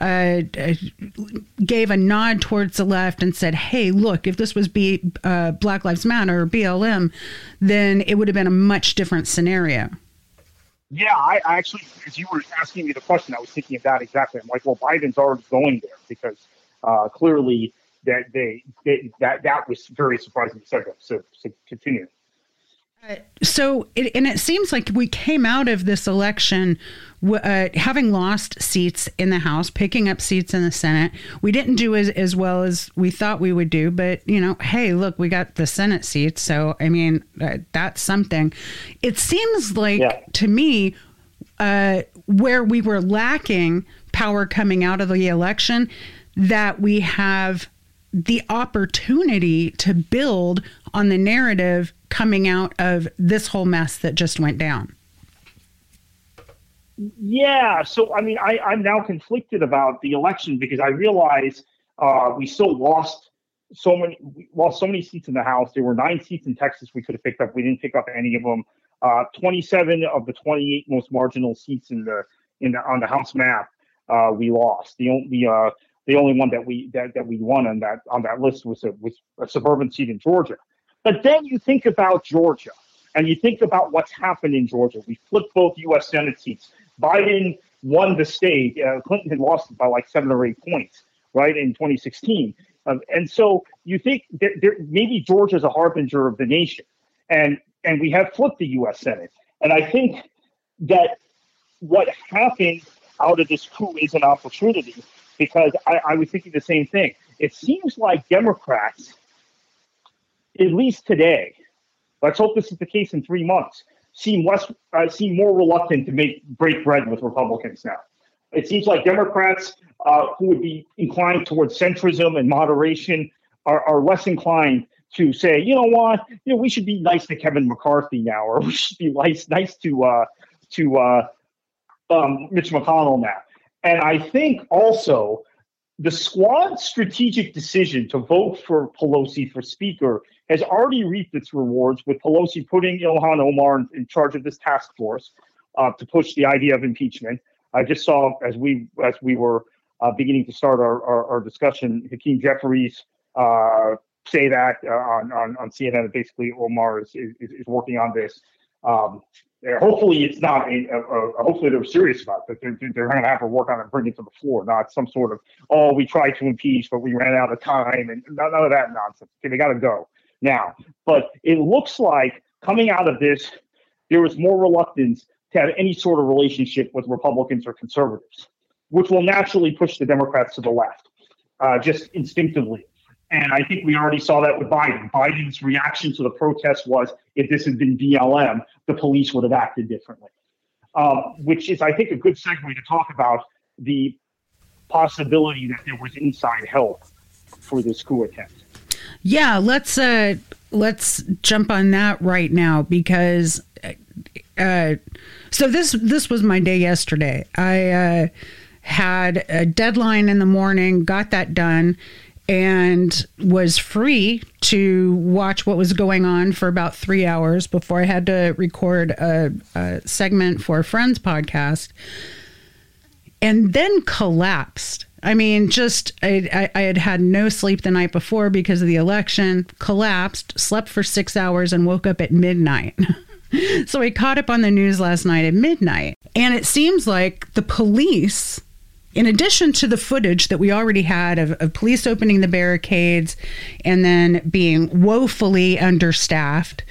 uh, uh, gave a nod towards the left and said, "Hey, look, if this was B, uh, Black Lives Matter or BLM, then it would have been a much different scenario."
Yeah, I, I actually, as you were asking me the question, I was thinking of that exactly. I'm like, well, Biden's already going there because uh, clearly that they, they, that that was very surprising. So, so, so continue.
Uh, so, it, and it seems like we came out of this election uh, having lost seats in the House, picking up seats in the Senate. We didn't do as, as well as we thought we would do, but, you know, hey, look, we got the Senate seats. So, I mean, uh, that's something. It seems like yeah. to me, uh, where we were lacking power coming out of the election, that we have the opportunity to build on the narrative coming out of this whole mess that just went down?
Yeah. So, I mean, I, I'm now conflicted about the election because I realize uh, we still lost so many, lost so many seats in the House. There were nine seats in Texas we could have picked up. We didn't pick up any of them. Uh, 27 of the 28 most marginal seats in the in the on the House map uh, we lost. The only uh, the only one that we that, that we won on that on that list was a was a suburban seat in Georgia. But then you think about Georgia and you think about what's happened in Georgia. We flipped both U.S. Senate seats. Biden won the state. Uh, Clinton had lost by like seven or eight points, right, in 2016. Um, and so you think that there, maybe Georgia is a harbinger of the nation, and and we have flipped the U.S. Senate. And I think that what happened out of this coup is an opportunity because I, I was thinking the same thing. It seems like Democrats, at least today, let's hope this is the case in three months, seem less uh, seem more reluctant to make break bread with Republicans now. It seems like Democrats uh, who would be inclined towards centrism and moderation are, are less inclined to say, you know what, you know, we should be nice to Kevin McCarthy now, or we should be nice nice to uh, to uh, um, Mitch McConnell now. And I think also the squad's strategic decision to vote for Pelosi for Speaker has already reaped its rewards with Pelosi putting Ilhan Omar in, in charge of this task force uh, to push the idea of impeachment. I just saw as we as we were uh, beginning to start our, our, our discussion, Hakeem Jeffries uh, say that uh, on, on, on CNN. That basically, Omar is, is, is working on this. Um, hopefully, it's not. A, a, a, hopefully, they're serious about it. They're, they're going to have to work on it and bring it to the floor, not some sort of oh, we tried to impeach, but we ran out of time, and none of that nonsense. Okay, they got to go now. But it looks like coming out of this, there was more reluctance to have any sort of relationship with Republicans or conservatives, which will naturally push the Democrats to the left, uh, just instinctively. And I think we already saw that with Biden. Biden's reaction to the protest was if this had been BLM, the police would have acted differently, um, which is, I think, a good segue to talk about the possibility that there was inside help for this coup attempt.
Yeah, let's uh, let's jump on that right now because uh, so this this was my day yesterday. I uh, had a deadline in the morning, got that done, and was free to watch what was going on for about three hours before I had to record a, a segment for a friend's podcast, and then collapsed. I mean, just I, I, I, had had no sleep the night before because of the election, collapsed, slept for six hours, and woke up at midnight. so I caught up on the news last night at midnight. And it seems like the police in addition to the footage that we already had of, of police opening the barricades and then being woefully understaffed,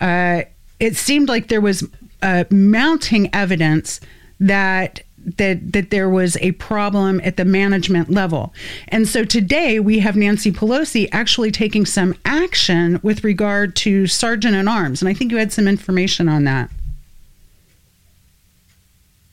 uh, it seemed like there was uh, mounting evidence that that that there was a problem at the management level. And so today we have Nancy Pelosi actually taking some action with regard to sergeant at arms. And I think you had some information on that.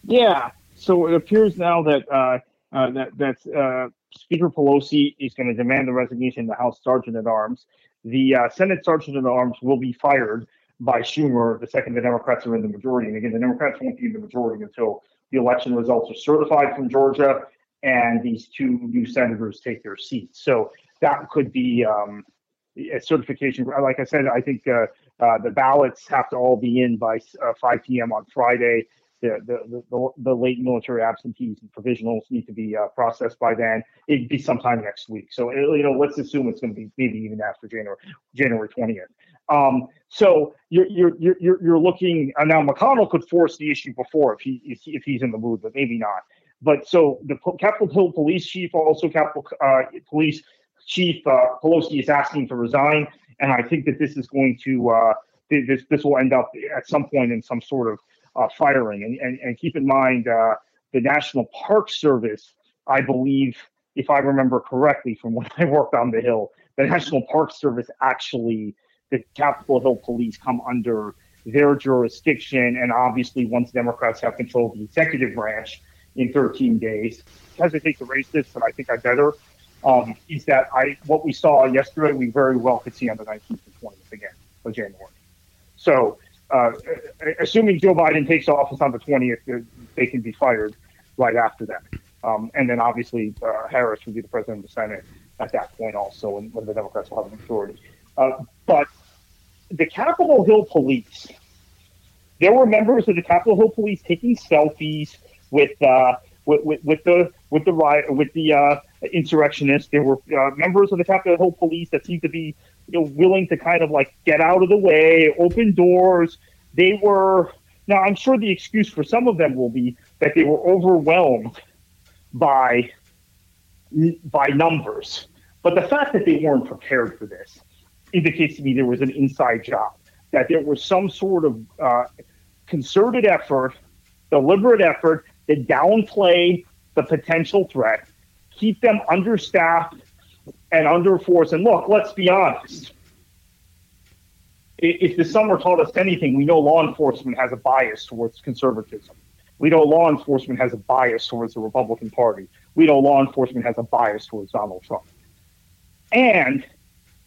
Yeah, so it appears now that uh, uh, that uh, Speaker Pelosi is going to demand the resignation of the House Sergeant at Arms. The uh, Senate Sergeant at Arms will be fired by Schumer the second the Democrats are in the majority. And again, the Democrats won't be in the majority until the election results are certified from Georgia and these two new senators take their seats. So that could be um, a certification. Like I said, I think uh, uh, the ballots have to all be in by uh, 5 p.m. on Friday the, the, the, late military absentees and provisionals need to be uh, processed by then. It'd be sometime next week. So, you know, let's assume it's going to be maybe even after January, January 20th. Um, so you're, you're, you're, you're looking, uh, now McConnell could force the issue before if he, if he's in the mood, but maybe not. But so the Capitol Hill police chief, also Capitol uh, Police Chief uh, Pelosi is asking to resign. And I think that this is going to, uh, this, this will end up at some point in some sort of uh, firing. And, and, and, keep in mind, uh, the National Park Service, I believe, if I remember correctly from when I worked on the Hill, the National Park Service actually, the Capitol Hill police come under their jurisdiction. And obviously, once Democrats have control of the executive branch in 13 days, I hesitate to raise this, but I think I better. Um, is that I what we saw yesterday, we very well could see on the 19th and 20th again of January. So uh, assuming Joe Biden takes office on the 20th, they can be fired right after that. Um, and then obviously uh, Harris would be the president of the Senate at that point also, when the Democrats will have a majority. Uh, but the Capitol Hill police, there were members of the Capitol Hill police taking selfies with uh, with, with, with, the with the riot with the uh, insurrectionists. There were uh, members of the Capitol Hill police that seemed to be you know, willing to kind of like get out of the way, open doors. They were now. I'm sure the excuse for some of them will be that they were overwhelmed by by numbers. But the fact that they weren't prepared for this indicates to me there was an inside job, that there was some sort of uh, concerted effort, deliberate effort to downplay the potential threat, keep them understaffed and under force. And look, let's be honest. If the summer taught us anything, we know law enforcement has a bias towards conservatism. We know law enforcement has a bias towards the Republican Party. We know law enforcement has a bias towards Donald Trump. And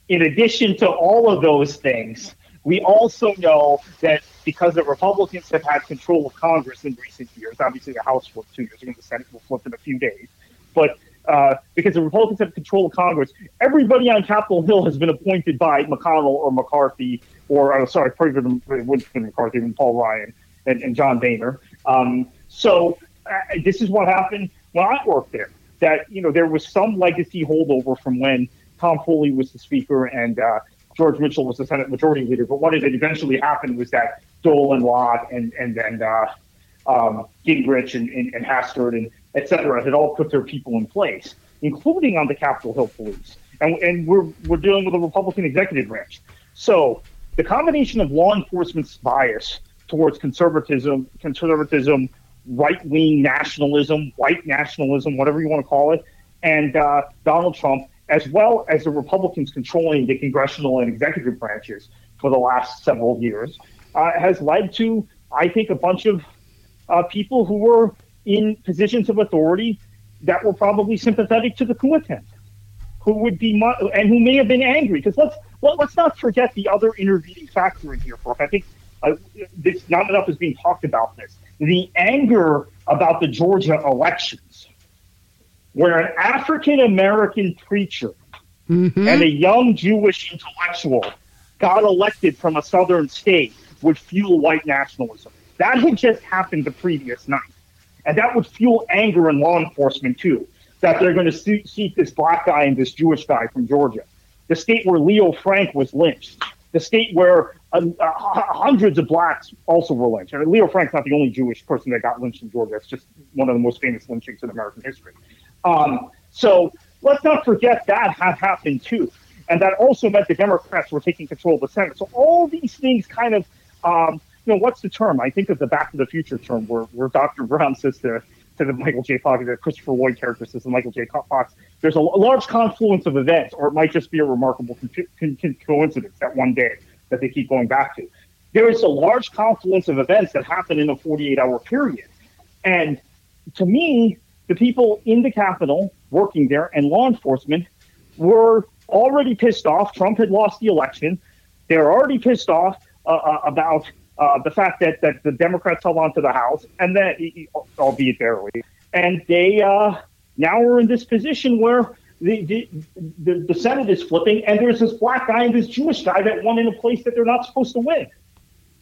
in addition to all of those things, we also know that because the Republicans have had control of Congress in recent years, obviously the House flipped two years ago, the Senate will flip in a few days, but uh, because the Republicans have control of Congress, everybody on Capitol Hill has been appointed by McConnell or McCarthy, or uh, sorry, President McCarthy and Paul Ryan and, and John Boehner. Um, so uh, this is what happened when I worked there. That you know there was some legacy holdover from when Tom Foley was the speaker and uh, George Mitchell was the Senate Majority Leader. But what had eventually happened was that Dole and Lott and and uh, um, Gingrich and, and, and Hastert and et cetera had all put their people in place, including on the Capitol Hill Police. And, and we're, we're dealing with a Republican executive branch. So the combination of law enforcement's bias towards conservatism, conservatism, right wing nationalism, white nationalism, whatever you want to call it, and uh, Donald Trump, as well as the Republicans controlling the congressional and executive branches for the last several years, uh, has led to, I think, a bunch of uh, people who were in positions of authority that were probably sympathetic to the coup attempt, who would be and who may have been angry. Because let's well, let's not forget the other intervening factor in here, Brooke. I think uh, this not enough is being talked about. This the anger about the Georgia elections, where an African American preacher mm-hmm. and a young Jewish intellectual got elected from a southern state would fuel white nationalism. That had just happened the previous night. And that would fuel anger in law enforcement too, that they're going to seek this black guy and this Jewish guy from Georgia. The state where Leo Frank was lynched, the state where uh, uh, hundreds of blacks also were lynched. I mean, Leo Frank's not the only Jewish person that got lynched in Georgia. It's just one of the most famous lynchings in American history. Um, so let's not forget that had happened too. And that also meant the Democrats were taking control of the Senate. So all these things kind of um, you know, what's the term? I think of the Back to the Future term where, where Dr. Brown says to, to the Michael J. Fox, the Christopher Lloyd character says to Michael J. Fox, there's a, large confluence of events, or it might just be a remarkable con- con- coincidence that one day that they keep going back to. There is a large confluence of events that happen in a 48 hour period. And to me, the people in the Capitol working there and law enforcement were already pissed off. Trump had lost the election. They're already pissed off uh, uh about uh, the fact that, that the Democrats held on to the House, and that, albeit barely, and they uh, now are in this position where the, the, the, the, Senate is flipping, and there's this black guy and this Jewish guy that won in a place that they're not supposed to win.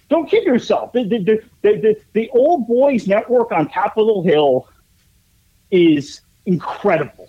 Don't kid yourself. The, the, the, the, the old boys network on Capitol Hill is incredible.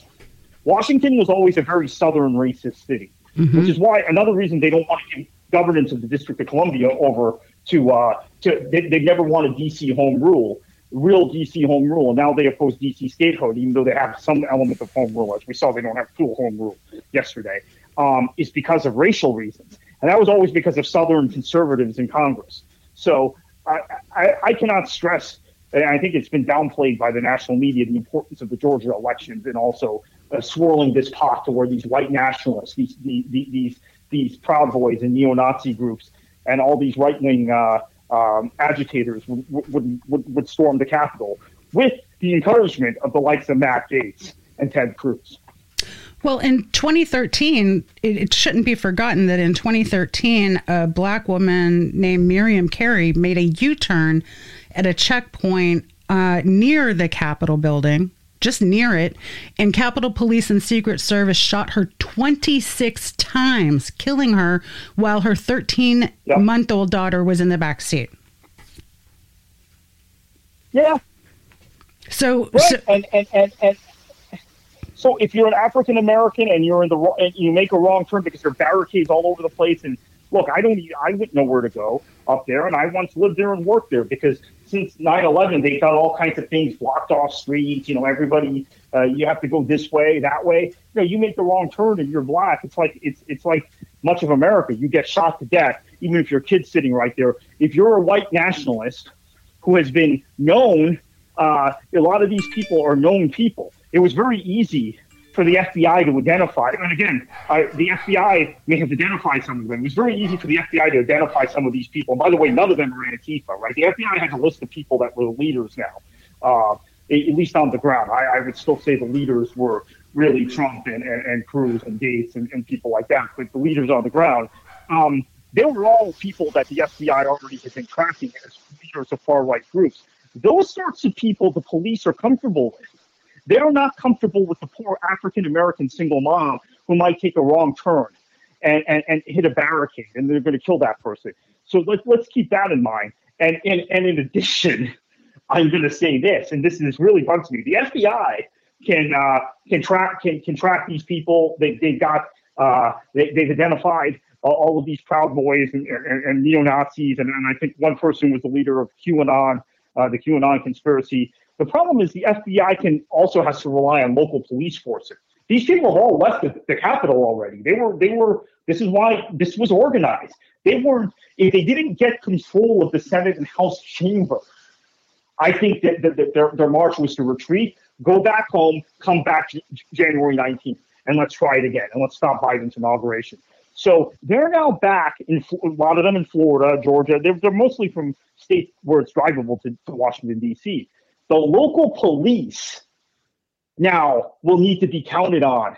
Washington was always a very southern racist city, mm-hmm. which is why another reason they don't want to give governance of the District of Columbia over to uh, to they, they never wanted DC home rule, real DC home rule, now they oppose DC statehood, even though they have some element of home rule. As we saw, they don't have full home rule yesterday. Um, is because of racial reasons, and that was always because of Southern conservatives in Congress. So I, I, I cannot stress, and I think it's been downplayed by the national media, the importance of the Georgia elections, and also uh, swirling this pot to where these white nationalists, these these these, these Proud Boys and neo-Nazi groups and all these right wing uh, um, agitators would, would, would, would storm the Capitol with the encouragement of the likes of Matt Gaetz and Ted Cruz.
Well, in 2013, it, it, shouldn't be forgotten that in 2013, a black woman named Miriam Carey made a U turn at a checkpoint uh, near the Capitol building just near it, and Capitol Police and Secret Service shot her 26 times, killing her while her 13 yep. month old daughter was in the back seat.
Yeah.
So,
right. so and, and, and, and so if you're an African American and you're in the and you make a wrong turn because there are barricades all over the place, and look, I don't, I wouldn't know where to go up there, and I once lived there and worked there because since 9/11 they've got all kinds of things blocked off streets. You know, everybody, uh, you have to go this way, that way. You know, you make the wrong turn and you're black. It's like it's it's like much of America. You get shot to death, even if your kid's sitting right there. If you're a white nationalist who has been known, uh, a lot of these people are known people it was very easy for the FBI to identify. And again, uh, the FBI may have identified some of them. It was very easy for the FBI to identify some of these people. And by the way, none of them are Antifa, right? The FBI has a list of people that were the leaders now, uh, at least on the ground. I, I, would still say the leaders were really Trump and, and, and Cruz and Gaetz and, and, people like that. But the leaders on the ground, um, they were all people that the FBI already had been tracking as leaders of far right groups. Those sorts of people the police are comfortable with they're not comfortable with the poor African American single mom who might take a wrong turn and, and, and hit a barricade and they're going to kill that person. So let's, let's keep that in mind. And, and, and in addition, I'm going to say this, and this is really bugs me. The FBI can uh, can track can, can track these people. They they've got uh, they, they've identified all of these Proud Boys and, and, and neo Nazis, and, and I think one person was the leader of QAnon, uh, the QAnon conspiracy. The problem is the FBI can also has to rely on local police forces. These people have all left the, the Capitol already. They were they were this is why this was organized. They weren't if they didn't get control of the Senate and House chamber. I think that, that, that their, their march was to retreat, go back home, come back January 19th, and let's try it again, and let's stop Biden's inauguration. So they're now back in a lot of them in Florida, Georgia. They're, they're mostly from states where it's drivable to, to Washington D.C. The local police now will need to be counted on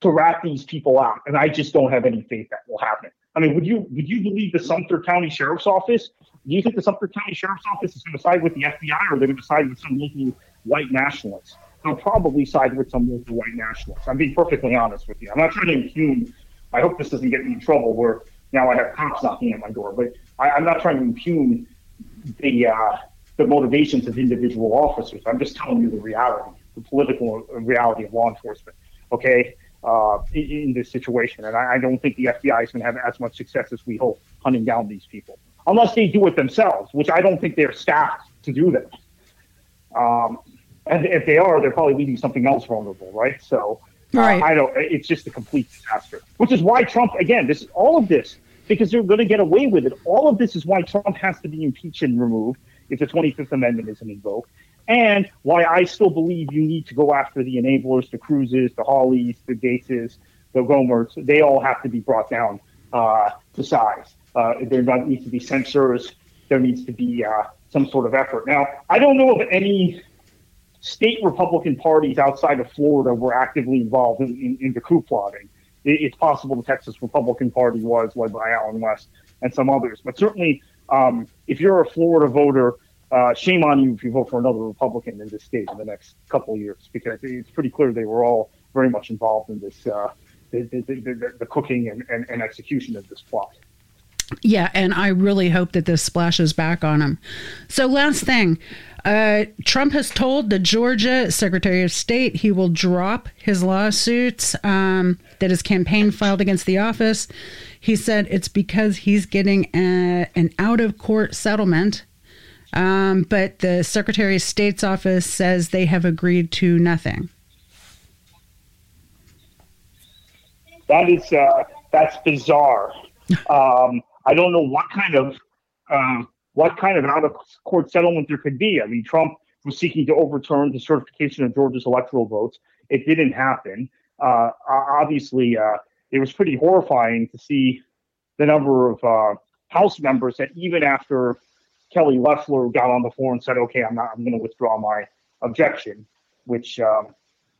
to rat these people out, and I just don't have any faith that will happen. I mean, would you would you believe the Sumter County Sheriff's Office? Do you think the Sumter County Sheriff's Office is going to side with the FBI, or they're going to side with some local white nationalists? They'll probably side with some local white nationalists. I'm being perfectly honest with you. I'm not trying to impugn. I hope this doesn't get me in trouble where now I have cops knocking at my door, but I, am not trying to impugn the uh, the motivations of individual officers. I'm just telling you the reality, the political reality of law enforcement. Okay, uh, in, in, this situation, and I, I don't think the FBI is going to have as much success as we hope hunting down these people, unless they do it themselves, which I don't think they're staffed to do that. Um, and if they are, they're probably leaving something else vulnerable, right? So, uh. I don't. It's just a complete disaster. Which is why Trump, again, this all of this because they're going to get away with it. All of this is why Trump has to be impeached and removed if the 25th Amendment isn't invoked, and why I still believe you need to go after the enablers, the Cruzes, the Hawleys, the Gaetzes, the Gohmerts. They all have to be brought down uh, to size. Uh, there needs to be censors. There needs to be uh, some sort of effort. Now, I don't know of any state Republican parties outside of Florida were actively involved in, in, in the coup plotting. It, it's possible the Texas Republican Party was, led by Allen West and some others, but certainly um, if you're a Florida voter, uh, shame on you if you vote for another Republican in this state in the next couple of years, because it's pretty clear they were all very much involved in this, uh, the, the, the, the, cooking and, and, and execution of this plot.
Yeah, and I really hope that this splashes back on them. So, last thing uh, Trump has told the Georgia Secretary of State he will drop his lawsuits um, that his campaign filed against the office. He said it's because he's getting a, an out of court settlement. Um, but the Secretary of State's office says they have agreed to nothing.
That is uh, that's bizarre. Um, I don't know what kind of uh, what kind of out of court settlement there could be. I mean, Trump was seeking to overturn the certification of Georgia's electoral votes. It didn't happen. Uh, obviously, uh, it was pretty horrifying to see the number of uh, House members that even after Kelly Loeffler got on the floor and said, "Okay, I'm not. I'm going to withdraw my objection," which um,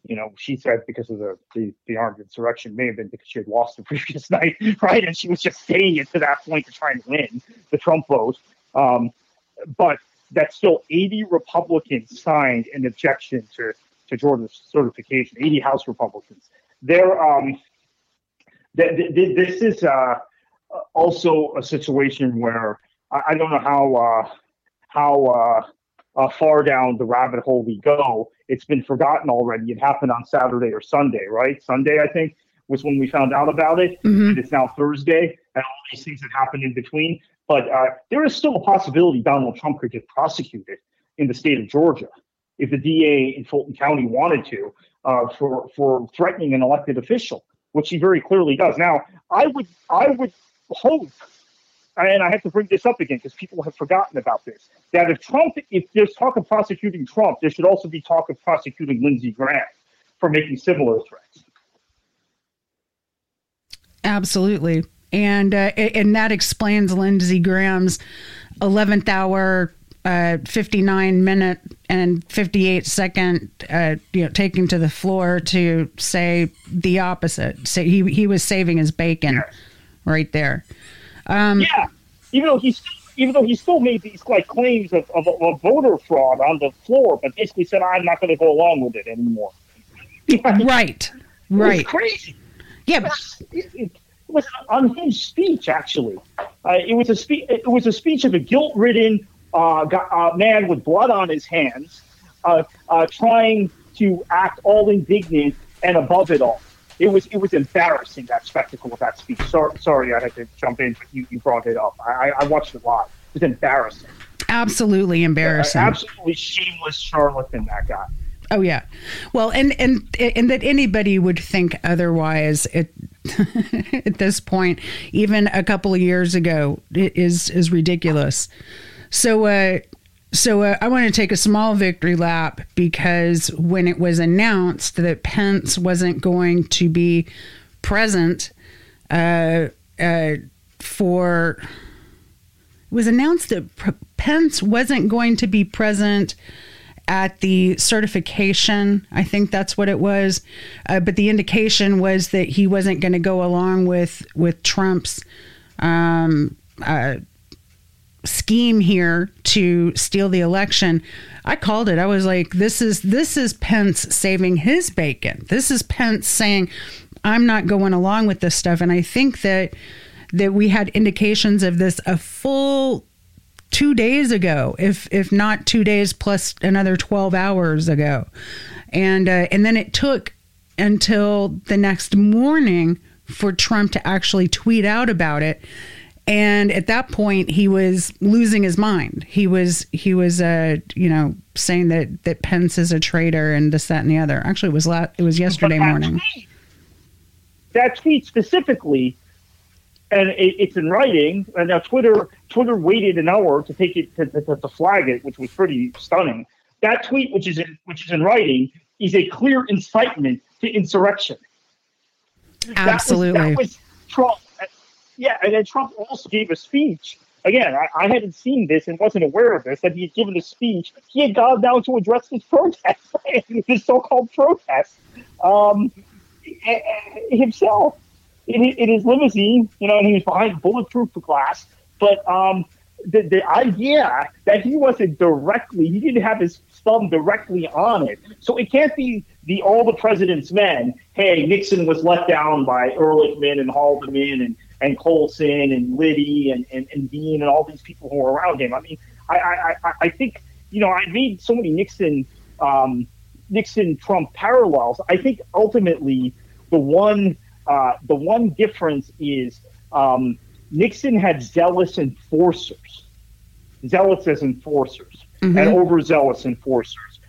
you know she said because of the, the, the armed insurrection may have been because she had lost the previous night, right? And she was just saying it to that point to try and win the Trump vote. Um, but that still 80 Republicans signed an objection to to Georgia's certification. 80 House Republicans. They're um, th- th- this is uh, also a situation where I, I don't know how uh, how uh, uh, far down the rabbit hole we go. It's been forgotten already. It happened on Saturday or Sunday, right? Sunday, I think, was when we found out about it.
Mhm.
It's now Thursday, and all these things that happened in between. But uh, there is still a possibility Donald Trump could get prosecuted in the state of Georgia if the DA in Fulton County wanted to uh, for for threatening an elected official, which he very clearly does. Now, I would I would hope, and I have to bring this up again because people have forgotten about this, that if Trump, if there's talk of prosecuting Trump, there should also be talk of prosecuting Lindsey Graham for making similar threats.
Absolutely. And uh, and that explains Lindsey Graham's 11th hour, uh, 59 minute and 58 second, uh, you know, taking to the floor to say the opposite. Say he he was saving his bacon,
Yes.
right there. Um,
Yeah, even though he's even though he still made these like claims of, of, of voter fraud on the floor, but basically said I'm not going to go along with it anymore.
Right. Right.
crazy.
Yeah.
It it, it was an unhinged speech, actually. Uh, it was a speech. It was a speech of a guilt-ridden uh, go- uh, man with blood on his hands, uh, uh, trying to act all indignant and above it all. It was it was embarrassing that spectacle of that speech. Sorry, sorry, I had to jump in, but you, you brought it up. I, I watched it live. It was embarrassing.
Absolutely embarrassing.
absolutely shameless charlatan. That guy.
Oh yeah, well, and and and that anybody would think otherwise at at this point, even a couple of years ago, is is ridiculous. So, uh, so uh, I want to take a small victory lap because when it was announced that Pence wasn't going to be present uh, uh, for it was announced that Pence wasn't going to be present at the certification. I think that's what it was. Uh, but the indication was that he wasn't going to go along with with Trump's um, uh, scheme here to steal the election. I called it. I was like, "This is this is Pence saving his bacon. This is Pence saying." I'm not going along with this stuff, and I think that that we had indications of this a full two days ago, if if not two days plus another twelve hours ago, and uh, and then it took until the next morning for Trump to actually tweet out about it. And at that point, he was losing his mind. He was he was uh you know saying that that Pence is a traitor and this that and the other. Actually, it was la- it was yesterday
that
morning.
tweet- that tweet specifically, and it, it's in writing. And now Twitter Twitter waited an hour to take it to, to, to flag it, which was pretty stunning. That tweet, which is in which is in writing, is a clear incitement to insurrection. That was-
Absolutely.
that was Trump. Yeah, and then Trump also gave a speech. Again, I, I hadn't seen this and wasn't aware of this. That he had given a speech. He had gone down to address this protest, this so-called protest, um, himself in, in his limousine. You know, and he was behind bulletproof glass. But um, the the idea that he wasn't directly, he didn't have his thumb directly on it. So it can't be the all the president's men. Hey, Nixon was let down by Ehrlichman and Haldeman and and Colson and Liddy and, and, and Dean and all these people who were around him. I mean, I I, I, I think you know I made so many Nixon um, Nixon Trump parallels. I think ultimately the one uh, the one difference is um, Nixon had zealous enforcers, zealous as enforcers, and overzealous enforcers.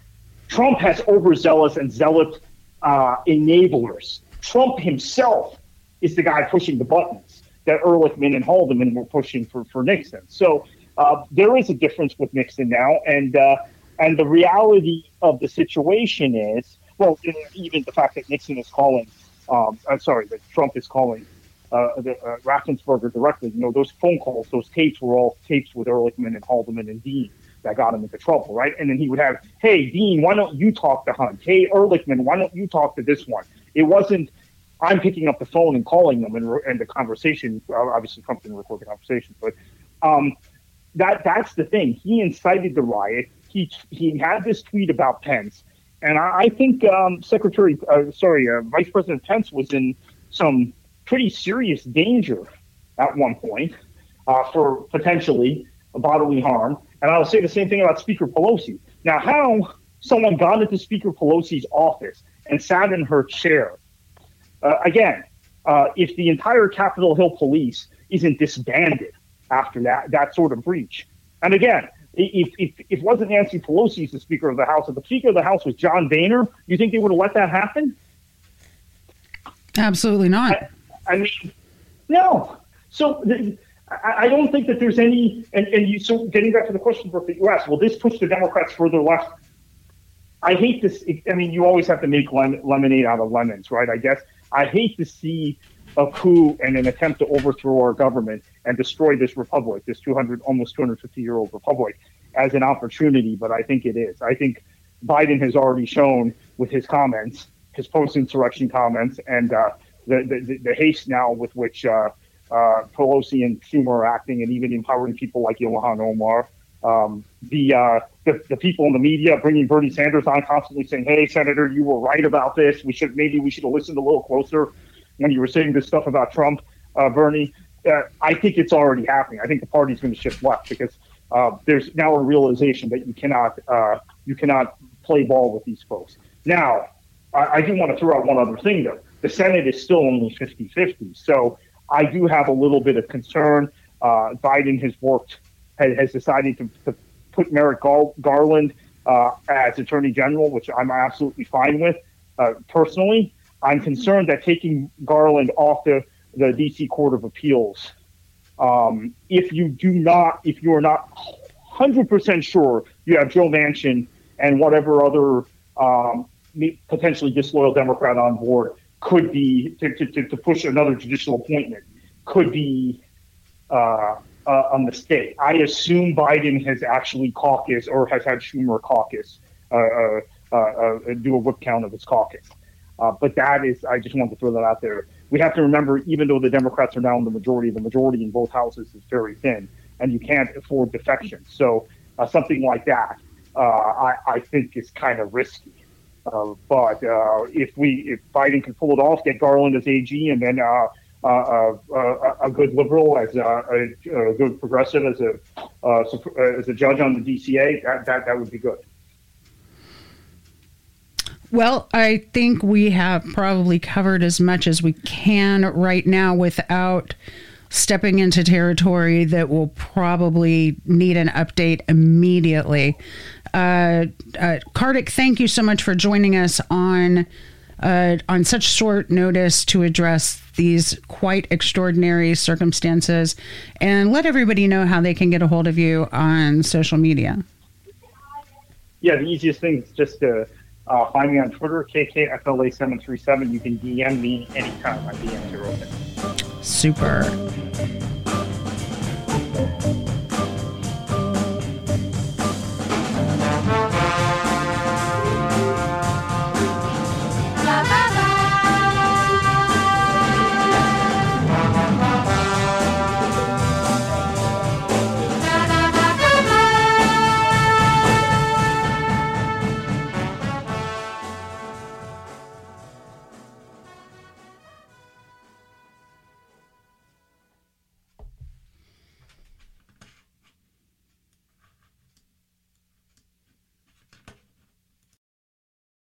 Trump has overzealous and zealous uh, enablers. Trump himself is the guy pushing the buttons that Ehrlichman and Haldeman were pushing for, for Nixon. So uh, there is a difference with Nixon now, and uh, and the reality of the situation is, well, even the fact that Nixon is calling, um, I'm sorry, that Trump is calling uh, the, uh, Raffensperger directly. You know, those phone calls, those tapes were all tapes with Ehrlichman and Haldeman and Dean that got him into trouble, right? And then he would have, hey, Dean, why don't you talk to Hunt? Hey, Ehrlichman, why don't you talk to this one? It wasn't, I'm picking up the phone and calling them and, and the conversation, obviously Trump didn't record the conversation, but um, that that's the thing. He incited the riot. He, he had this tweet about Pence. And I, I think um, Secretary, uh, sorry, uh, Vice President Pence was in some pretty serious danger at one point uh, for potentially bodily harm. And I'll say the same thing about Speaker Pelosi. Now, how someone got into Speaker Pelosi's office and sat in her chair, uh, again, uh, if the entire Capitol Hill police isn't disbanded after that, that sort of breach. And again, if, if, if it wasn't Nancy Pelosi as the Speaker of the House, if the Speaker of the House was John Boehner, you think they would have let that happen?
Absolutely not.
I, I mean, no. So the, I, I don't think that there's any, and, and you, so getting back to the question that you asked, will this push the Democrats further left? I hate this. I mean, you always have to make lemonade out of lemons, right? I guess I hate to see a coup and an attempt to overthrow our government and destroy this republic, this 200, almost 250 year old republic, as an opportunity. But I think it is. I think Biden has already shown with his comments, his post insurrection comments, and uh, the, the, the haste now with which uh, uh, Pelosi and Schumer are acting, and even empowering people like Ilhan Omar. Um, the, uh, the the people in the media bringing Bernie Sanders on constantly saying, "Hey, Senator, you were right about this. We should maybe we should have listened a little closer when you were saying this stuff about Trump, uh, Bernie." Uh, I think it's already happening. I think the party's going to shift left because uh, there's now a realization that you cannot uh, you cannot play ball with these folks. Now, I, I do want to throw out one other thing though. The Senate is still only 50-50, so I do have a little bit of concern. Uh, Biden has worked, has, has decided to, to, put Merrick Gar- Garland uh, as Attorney General, which I'm absolutely fine with. Personally, I'm concerned that taking Garland off the, the DC Court of Appeals, um, if you do not, if you are not 100% sure you have Joe Manchin and whatever other um, potentially disloyal Democrat on board, could be to, to, to push another judicial appointment could be uh, a, a, mistake. I assume Biden has actually caucus or has had Schumer caucus, uh, uh, uh, uh do a whip count of his caucus. Uh, but that is, I just want to throw that out there. We have to remember, even though the Democrats are now in the majority, the majority in both houses is very thin, and you can't afford defection. So something like that, I, I think, is kind of risky. Uh, but uh, if we if Biden can pull it off, get Garland as AG, and then uh, uh, uh a good liberal as a, a, good progressive as a uh, as a judge on the DCA, that that, that would be good.
Well, I think we have probably covered as much as we can right now without stepping into territory that will probably need an update immediately. Uh, uh, Kartik, thank you so much for joining us on uh, on such short notice to address these quite extraordinary circumstances, and let everybody know how they can get a hold of you on social media.
Yeah, the easiest thing is just to uh, find me on Twitter, KKFLA737. You can DM me anytime. My DMs are open.
Super.